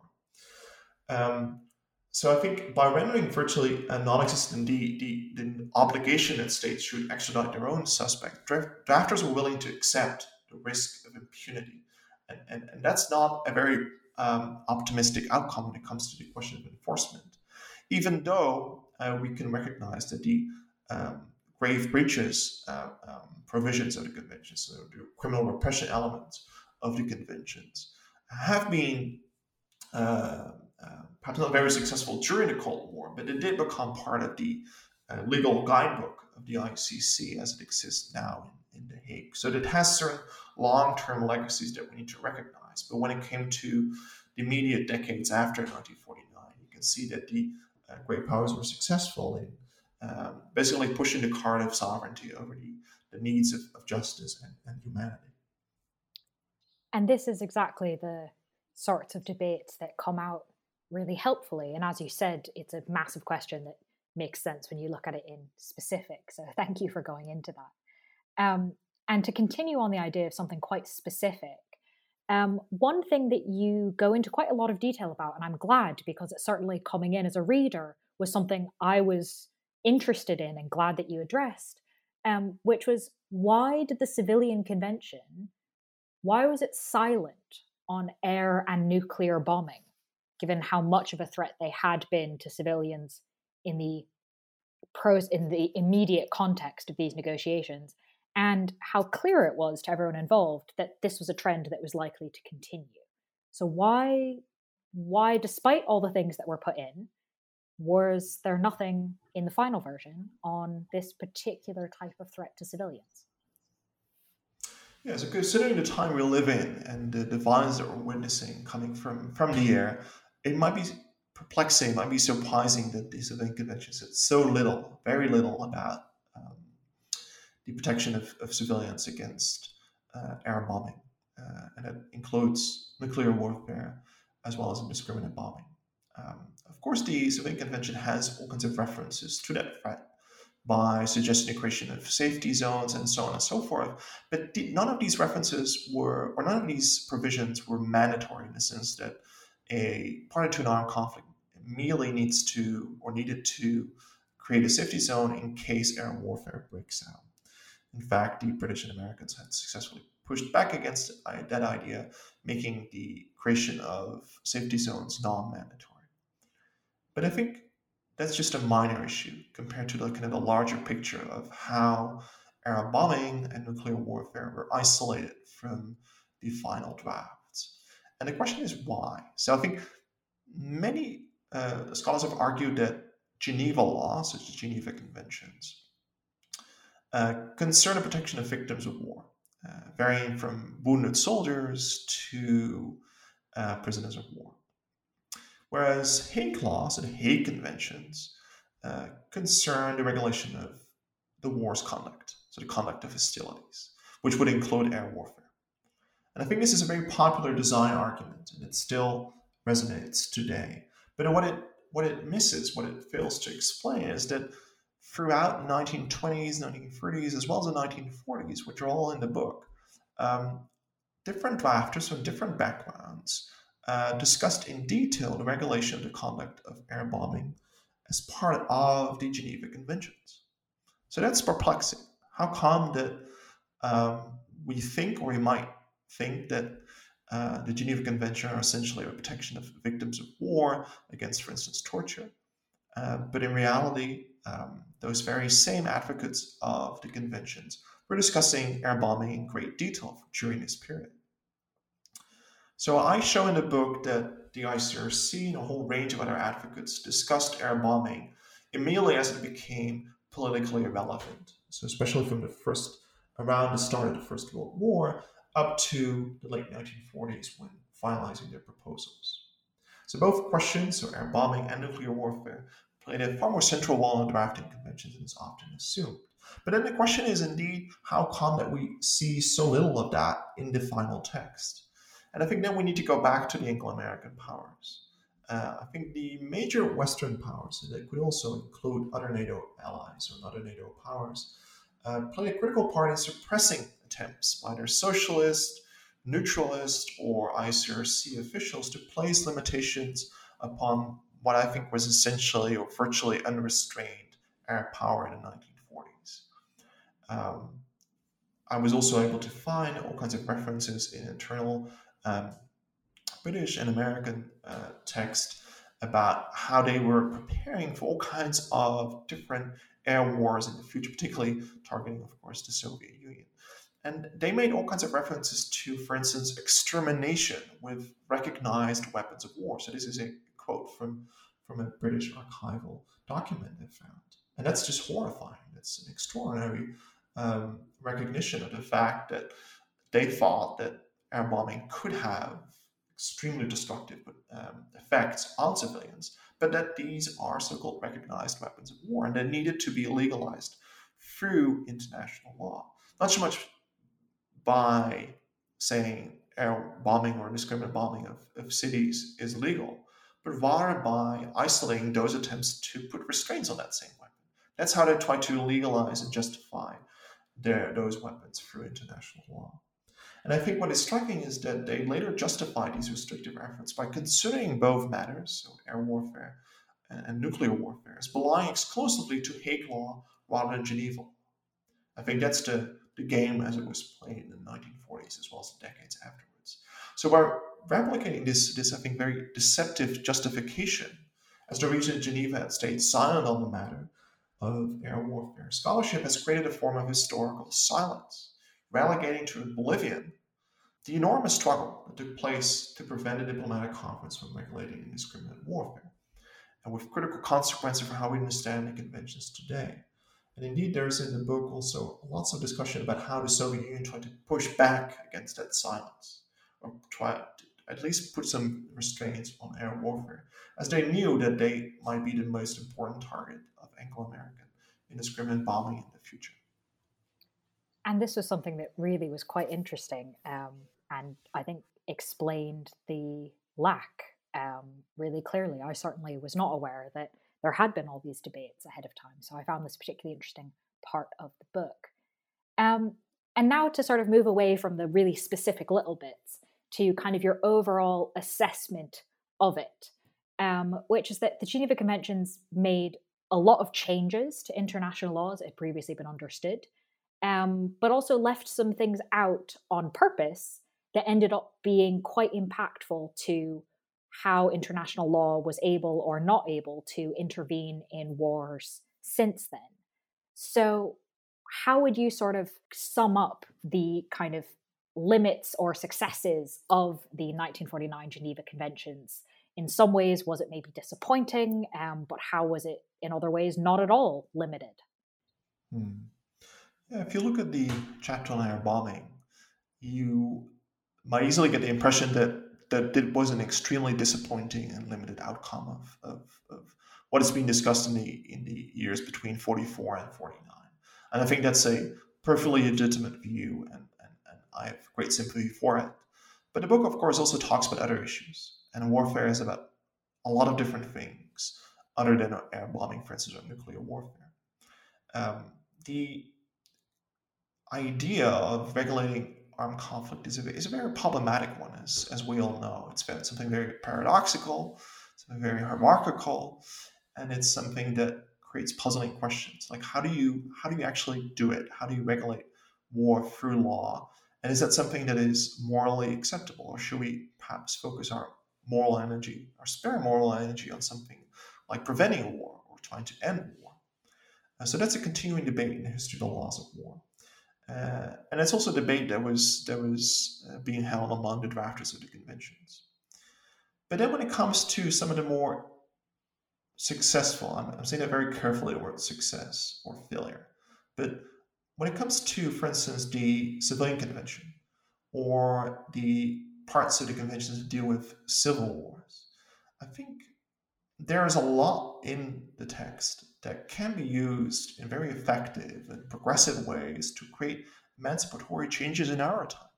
Um, so I think by rendering virtually a non-existent the, the, the, obligation that states should extradite their own suspect, drafters were willing to accept the risk of impunity And, and, and that's not a very um, optimistic outcome when it comes to the question of enforcement, even though uh, we can recognize that the um, grave breaches uh, um, provisions of the convention, so the criminal repression elements of the conventions, have been uh, uh, perhaps not very successful during the Cold War, but it did become part of the uh, legal guidebook of the ICC as it exists now in, in The Hague. So it has certain long term legacies that we need to recognize. But when it came to the immediate decades after 1949, you can see that the uh, great powers were successful in um, basically pushing the cart of sovereignty over the, the needs of, of justice and, and humanity. And this is exactly the sorts of debates that come out really helpfully. And as you said, it's a massive question that makes sense when you look at it in specific. So *laughs* thank you for going into that. Um, and to continue on the idea of something quite specific, um, one thing that you go into quite a lot of detail about, and I'm glad because it's certainly coming in as a reader, was something I was interested in and glad that you addressed, um, which was why did the Civilian Convention, why was it silent on air and nuclear bombing, given how much of a threat they had been to civilians in the pros in the immediate context of these negotiations and how clear it was to everyone involved that this was a trend that was likely to continue. So why why despite all the things that were put in was there nothing in the final version on this particular type of threat to civilians? Yeah, so considering the time we live in and the, the violence that we're witnessing coming from, from the air, it might be perplexing, it might be surprising that these event conventions said so little, very little about um, the protection of, of civilians against uh, air bombing. Uh, and it includes nuclear warfare as well as indiscriminate bombing. Um, of course, the Civilian Convention has all kinds of references to that threat by suggesting the creation of safety zones and so on and so forth. But the, none of these references were, or none of these provisions were mandatory in the sense that a party to an armed conflict immediately needs to or needed to create a safety zone in case air warfare breaks out. In fact, the British and Americans had successfully pushed back against that idea, making the creation of safety zones non mandatory. But I think that's just a minor issue compared to the kind of the larger picture of how air bombing and nuclear warfare were isolated from the final drafts. And the question is why? So I think many uh, scholars have argued that Geneva law, such as Geneva Conventions, uh, concern the protection of victims of war, uh, varying from wounded soldiers to uh, prisoners of war. Whereas Hague laws and Hague Conventions uh, concern the regulation of the war's conduct, so the conduct of hostilities, which would include air warfare. And I think this is a very popular design argument, and it still resonates today. But what it what it misses, what it fails to explain, is that throughout 1920s, 1930s, as well as the 1940s, which are all in the book, um, different drafters from different backgrounds uh, discussed in detail the regulation of the conduct of air bombing as part of the Geneva Conventions. So that's perplexing. How come that um, we think, or we might think, that uh, the Geneva Convention are essentially a protection of victims of war against, for instance, torture. Uh, but in reality, um, those very same advocates of the conventions were discussing air bombing in great detail during this period. So I show in the book that the ICRC and a whole range of other advocates discussed air bombing immediately as it became politically irrelevant. So especially from the first around the start of the First World War, up to the late 1940s when finalizing their proposals. So both questions, so air bombing and nuclear warfare, played a far more central role in drafting conventions than is often assumed. But then the question is indeed how come that we see so little of that in the final text? And I think then we need to go back to the Anglo-American powers. Uh, I think the major Western powers, that could also include other NATO allies or other NATO powers, uh, play a critical part in suppressing attempts by their socialist, neutralist, or ICRC officials to place limitations upon what I think was essentially or virtually unrestrained air power in the 1940s. Um, I was also able to find all kinds of references in internal um, British and American uh, text about how they were preparing for all kinds of different air wars in the future, particularly targeting, of course, the Soviet Union. And they made all kinds of references to, for instance, extermination with recognized weapons of war. So this is a quote from, from a British archival document they found. And that's just horrifying. It's an extraordinary um, recognition of the fact that they thought that air bombing could have extremely destructive um, effects on civilians, but that these are so called recognized weapons of war and they needed to be legalized through international law. Not so much by saying air bombing or indiscriminate bombing of, of cities is legal, but rather by isolating those attempts to put restraints on that same weapon. That's how they try to legalize and justify their, those weapons through international law. And I think what is striking is that they later justify these restrictive efforts by considering both matters, so air warfare and, and nuclear warfare, as belonging exclusively to Hague law rather than Geneva. I think that's the, the game as it was played in the 1940s as well as the decades afterwards. So by replicating this, this I think, very deceptive justification, as the region Geneva had stayed silent on the matter of air warfare, scholarship has created a form of historical silence relegating to oblivion the enormous struggle that took place to prevent a diplomatic conference from regulating indiscriminate warfare, and with critical consequences for how we understand the conventions today. And indeed, there's in the book also lots of discussion about how the Soviet Union tried to push back against that silence, or try to at least put some restraints on air warfare, as they knew that they might be the most important target of Anglo American indiscriminate bombing in the future and this was something that really was quite interesting um, and I think explained the lack um, really clearly. I certainly was not aware that there had been all these debates ahead of time, so I found this particularly interesting part of the book. Um, and now to sort of move away from the really specific little bits to kind of your overall assessment of it, um, which is that the Geneva Conventions made a lot of changes to international laws that had previously been understood um, but also left some things out on purpose that ended up being quite impactful to how international law was able or not able to intervene in wars since then. So, how would you sort of sum up the kind of limits or successes of the 1949 Geneva Conventions? In some ways, was it maybe disappointing? Um, but how was it, in other ways, not at all limited? Hmm. Yeah, if you look at the chapter on air bombing, you might easily get the impression that that it was an extremely disappointing and limited outcome of, of, of what has been discussed in the in the years between 44 and 49. And I think that's a perfectly legitimate view, and, and, and I have great sympathy for it. But the book, of course, also talks about other issues, and warfare is about a lot of different things other than air bombing, for instance, or nuclear warfare. Um, the idea of regulating armed conflict is a, is a very problematic one, as, as we all know. It's been something very paradoxical, something very hierarchical, and it's something that creates puzzling questions. Like how do you how do you actually do it? How do you regulate war through law? And is that something that is morally acceptable, or should we perhaps focus our moral energy, our spare moral energy, on something like preventing war or trying to end war? Uh, so that's a continuing debate in the history of the laws of war. Uh, and it's also a debate that was that was uh, being held among the drafters of the conventions. But then, when it comes to some of the more successful, I'm, I'm saying that very carefully, the word success or failure. But when it comes to, for instance, the civilian convention or the parts of the conventions that deal with civil wars, I think there is a lot in the text that can be used in very effective and progressive ways to create emancipatory changes in our time.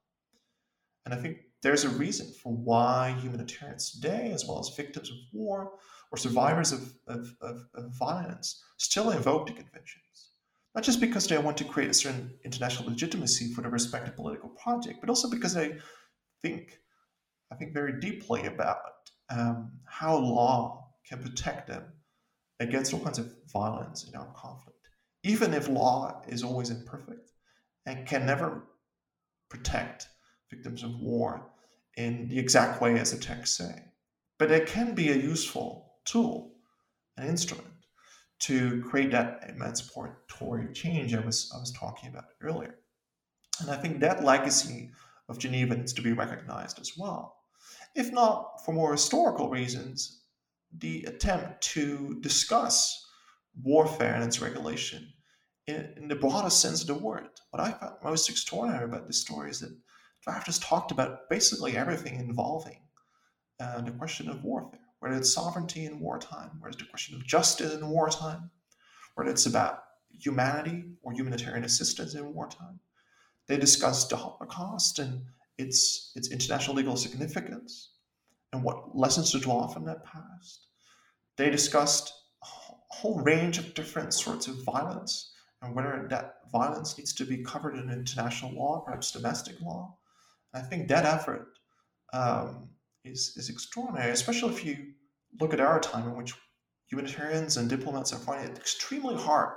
And I think there's a reason for why humanitarians today, as well as victims of war or survivors of, of, of, of violence, still invoke the conventions. Not just because they want to create a certain international legitimacy for their respective political project, but also because they think, I think very deeply about um, how law can protect them against all kinds of violence in our conflict, even if law is always imperfect and can never protect victims of war in the exact way as the text say, but it can be a useful tool, an instrument to create that emancipatory change I was I was talking about earlier. And I think that legacy of Geneva needs to be recognized as well. If not for more historical reasons, the attempt to discuss warfare and its regulation in, in the broadest sense of the word. What I found most extraordinary about this story is that drafters talked about basically everything involving uh, the question of warfare, whether it's sovereignty in wartime, whether it's the question of justice in wartime, whether it's about humanity or humanitarian assistance in wartime. They discussed the Holocaust and its, its international legal significance and what lessons to draw from that past. They discussed a whole range of different sorts of violence and whether that violence needs to be covered in international law, perhaps domestic law. I think that effort um, is, is extraordinary, especially if you look at our time in which humanitarians and diplomats are finding it extremely hard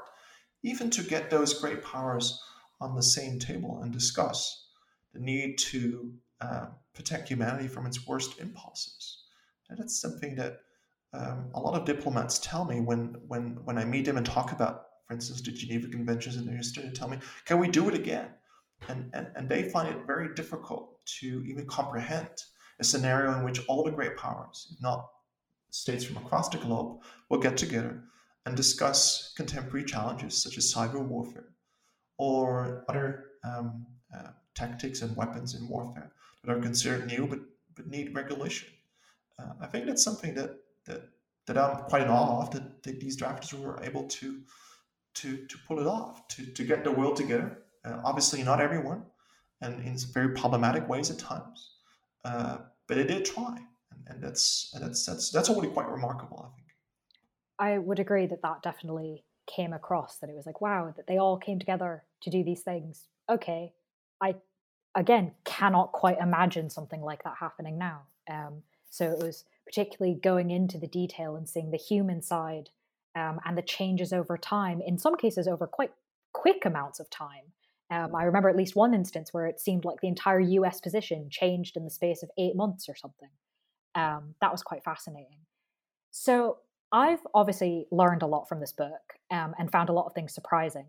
even to get those great powers on the same table and discuss the need to uh, protect humanity from its worst impulses. And that's something that um, a lot of diplomats tell me when, when, when I meet them and talk about, for instance, the Geneva Conventions and their history, they tell me, can we do it again? And, and, and they find it very difficult to even comprehend a scenario in which all the great powers, if not states from across the globe, will get together and discuss contemporary challenges such as cyber warfare or other um, uh, tactics and weapons in warfare that are considered new but, but need regulation. Uh, I think that's something that, that, that I'm quite in awe of, that, that these drafters were able to, to, to pull it off, to, to get the world together. Uh, obviously, not everyone, and in very problematic ways at times, uh, but they did try, and, and that's and that's that's that's already quite remarkable, I think. I would agree that that definitely came across that it was like wow that they all came together to do these things okay i again cannot quite imagine something like that happening now um, so it was particularly going into the detail and seeing the human side um, and the changes over time in some cases over quite quick amounts of time um, i remember at least one instance where it seemed like the entire us position changed in the space of eight months or something um, that was quite fascinating so I've obviously learned a lot from this book um, and found a lot of things surprising.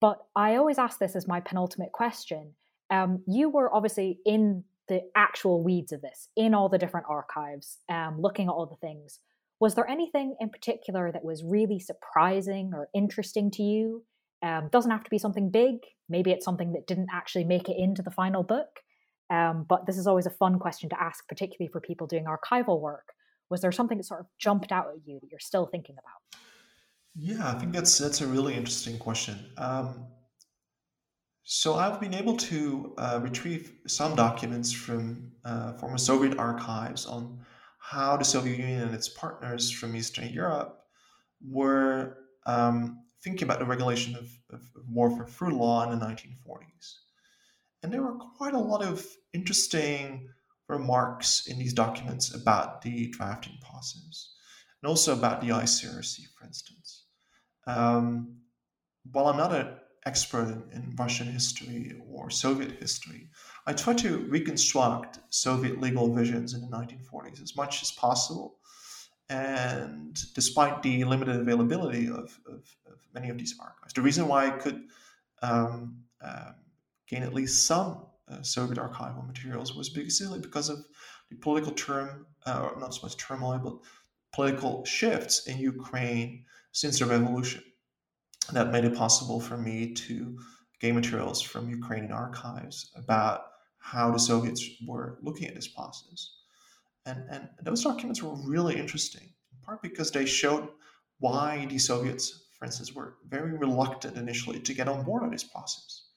But I always ask this as my penultimate question. Um, you were obviously in the actual weeds of this, in all the different archives, um, looking at all the things. Was there anything in particular that was really surprising or interesting to you? Um, doesn't have to be something big. Maybe it's something that didn't actually make it into the final book. Um, but this is always a fun question to ask, particularly for people doing archival work was there something that sort of jumped out at you that you're still thinking about? Yeah, I think that's that's a really interesting question. Um, so I've been able to uh, retrieve some documents from uh, former Soviet archives on how the Soviet Union and its partners from Eastern Europe were um, thinking about the regulation of, of, warfare through law in the 1940s. And there were quite a lot of interesting remarks in these documents about the drafting process and also about the ICRC, for instance. Um, while I'm not an expert in, Russian history or Soviet history, I try to reconstruct Soviet legal visions in the 1940s as much as possible. And despite the limited availability of, of, of many of these archives, the reason why I could um, uh, gain at least some uh, Soviet archival materials was basically because of the political term, uh, not so much turmoil, but political shifts in Ukraine since the revolution. That made it possible for me to gain materials from Ukrainian archives about how the Soviets were looking at this process. And, and those documents were really interesting, in part because they showed why the Soviets, for instance, were very reluctant initially to get on board on this process,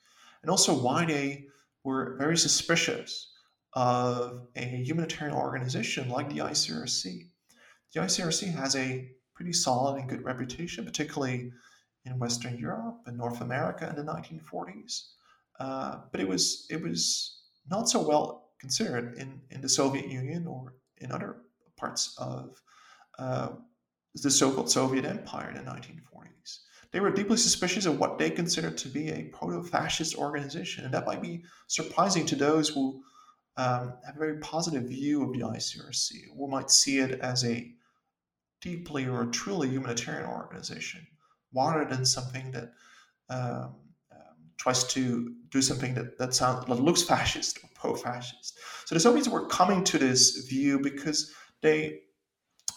and also why they were very suspicious of a humanitarian organization like the ICRC. The ICRC has a pretty solid and good reputation, particularly in Western Europe and North America in the 1940s. Uh, but it was it was not so well considered in, in the Soviet Union or in other parts of uh, the so-called Soviet Empire in the 1940s. They were deeply suspicious of what they considered to be a proto fascist organization. And that might be surprising to those who um, have a very positive view of the ICRC. We might see it as a deeply or truly humanitarian organization rather than something that um, um, tries to do something that, that sounds that looks fascist or pro-fascist. So the Soviets were coming to this view because they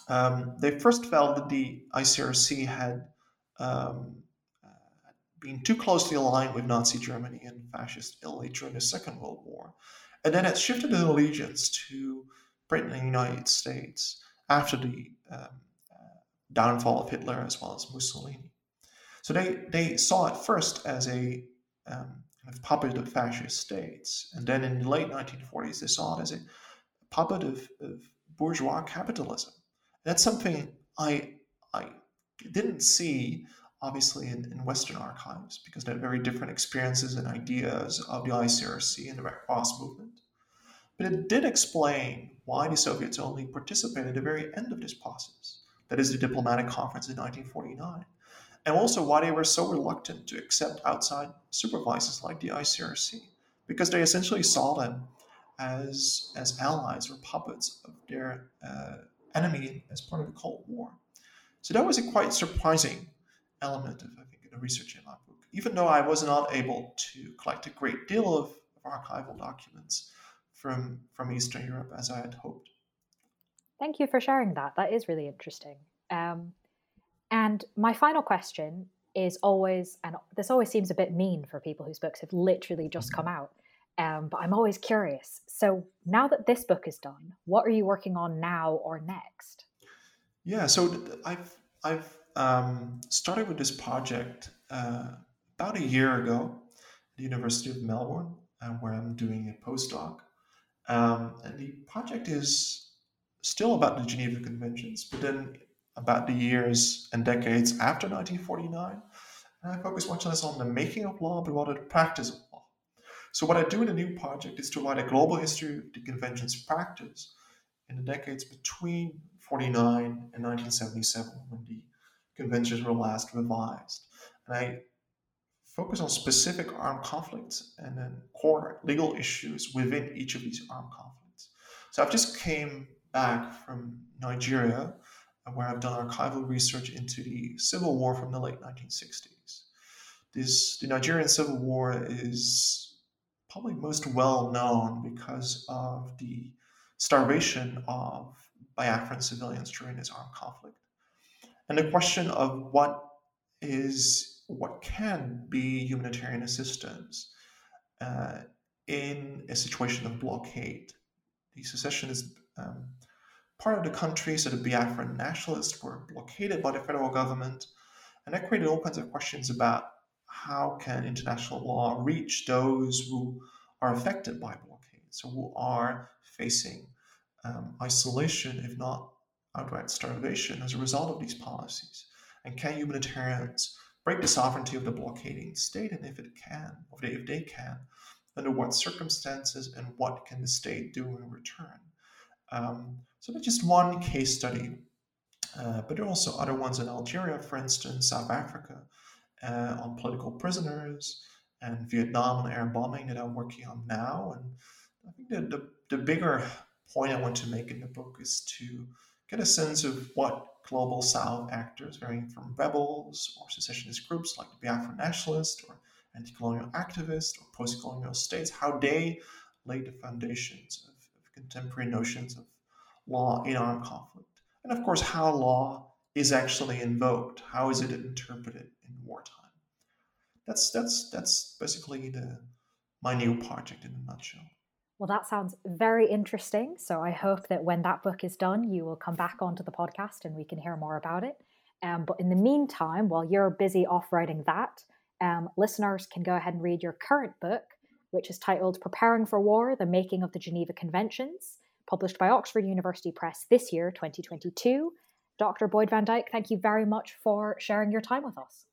um, they first felt that the ICRC had um, uh, been too closely aligned with Nazi Germany and fascist Italy during the Second World War, and then it shifted its allegiance to Britain and the United States after the um, uh, downfall of Hitler as well as Mussolini. So they, they saw it first as a um, kind of puppet of fascist states, and then in the late 1940s they saw it as a puppet of, of bourgeois capitalism. That's something I I didn't see obviously in, in Western archives because they had very different experiences and ideas of the ICRC and the Red Cross movement. But it did explain why the Soviets only participated at the very end of this process, that is, the diplomatic conference in 1949, and also why they were so reluctant to accept outside supervisors like the ICRC, because they essentially saw them as, as allies or puppets of their uh, enemy as part of the Cold War. So that was a quite surprising element of, I think, the research in my book. Even though I was not able to collect a great deal of, of archival documents from, from Eastern Europe as I had hoped. Thank you for sharing that. That is really interesting. Um, and my final question is always, and this always seems a bit mean for people whose books have literally just come out, um, but I'm always curious. So now that this book is done, what are you working on now or next? Yeah, so I've I've um, started with this project uh, about a year ago at the University of Melbourne, uh, where I'm doing a postdoc. Um, and the project is still about the Geneva Conventions, but then about the years and decades after 1949. And I focus much less on the making of law, but rather the practice of law. so what I do in the new project is to write a global history of the convention's practice in the decades between 49 and 1977 when the conventions were last revised. And I focus on specific armed conflicts and then core legal issues within each of these armed conflicts. So I've just came back from Nigeria where I've done archival research into the civil war from the late 1960s. This, the Nigerian Civil War is probably most well known because of the starvation of Biafran civilians during this armed conflict. And the question of what is what can be humanitarian assistance uh, in a situation of blockade. The secessionist um, part of the country, so the Biafran nationalists, were blockaded by the federal government, and that created all kinds of questions about how can international law reach those who are affected by blockade, so who are facing um, isolation, if not outright starvation, as a result of these policies? And can humanitarians break the sovereignty of the blockading state? And if it can, or if they can, under what circumstances and what can the state do in return? Um, so that's just one case study, uh, but there are also other ones in Algeria, for instance, South Africa, uh, on political prisoners and Vietnam and air bombing that I'm working on now. And I think the, the bigger point I want to make in the book is to get a sense of what global South actors, varying from rebels or secessionist groups like the Biafran nationalists or anti-colonial activists or post-colonial states, how they laid the foundations of, of contemporary notions of law in armed conflict. And of course, how law is actually invoked. How is it interpreted in wartime? That's that's that's basically the my new project in a nutshell. Well, that sounds very interesting. So I hope that when that book is done, you will come back onto the podcast and we can hear more about it. Um, but in the meantime, while you're busy off writing that, um, listeners can go ahead and read your current book, which is titled Preparing for War The Making of the Geneva Conventions, published by Oxford University Press this year, 2022. Dr. Boyd van Dijk, thank you very much for sharing your time with us.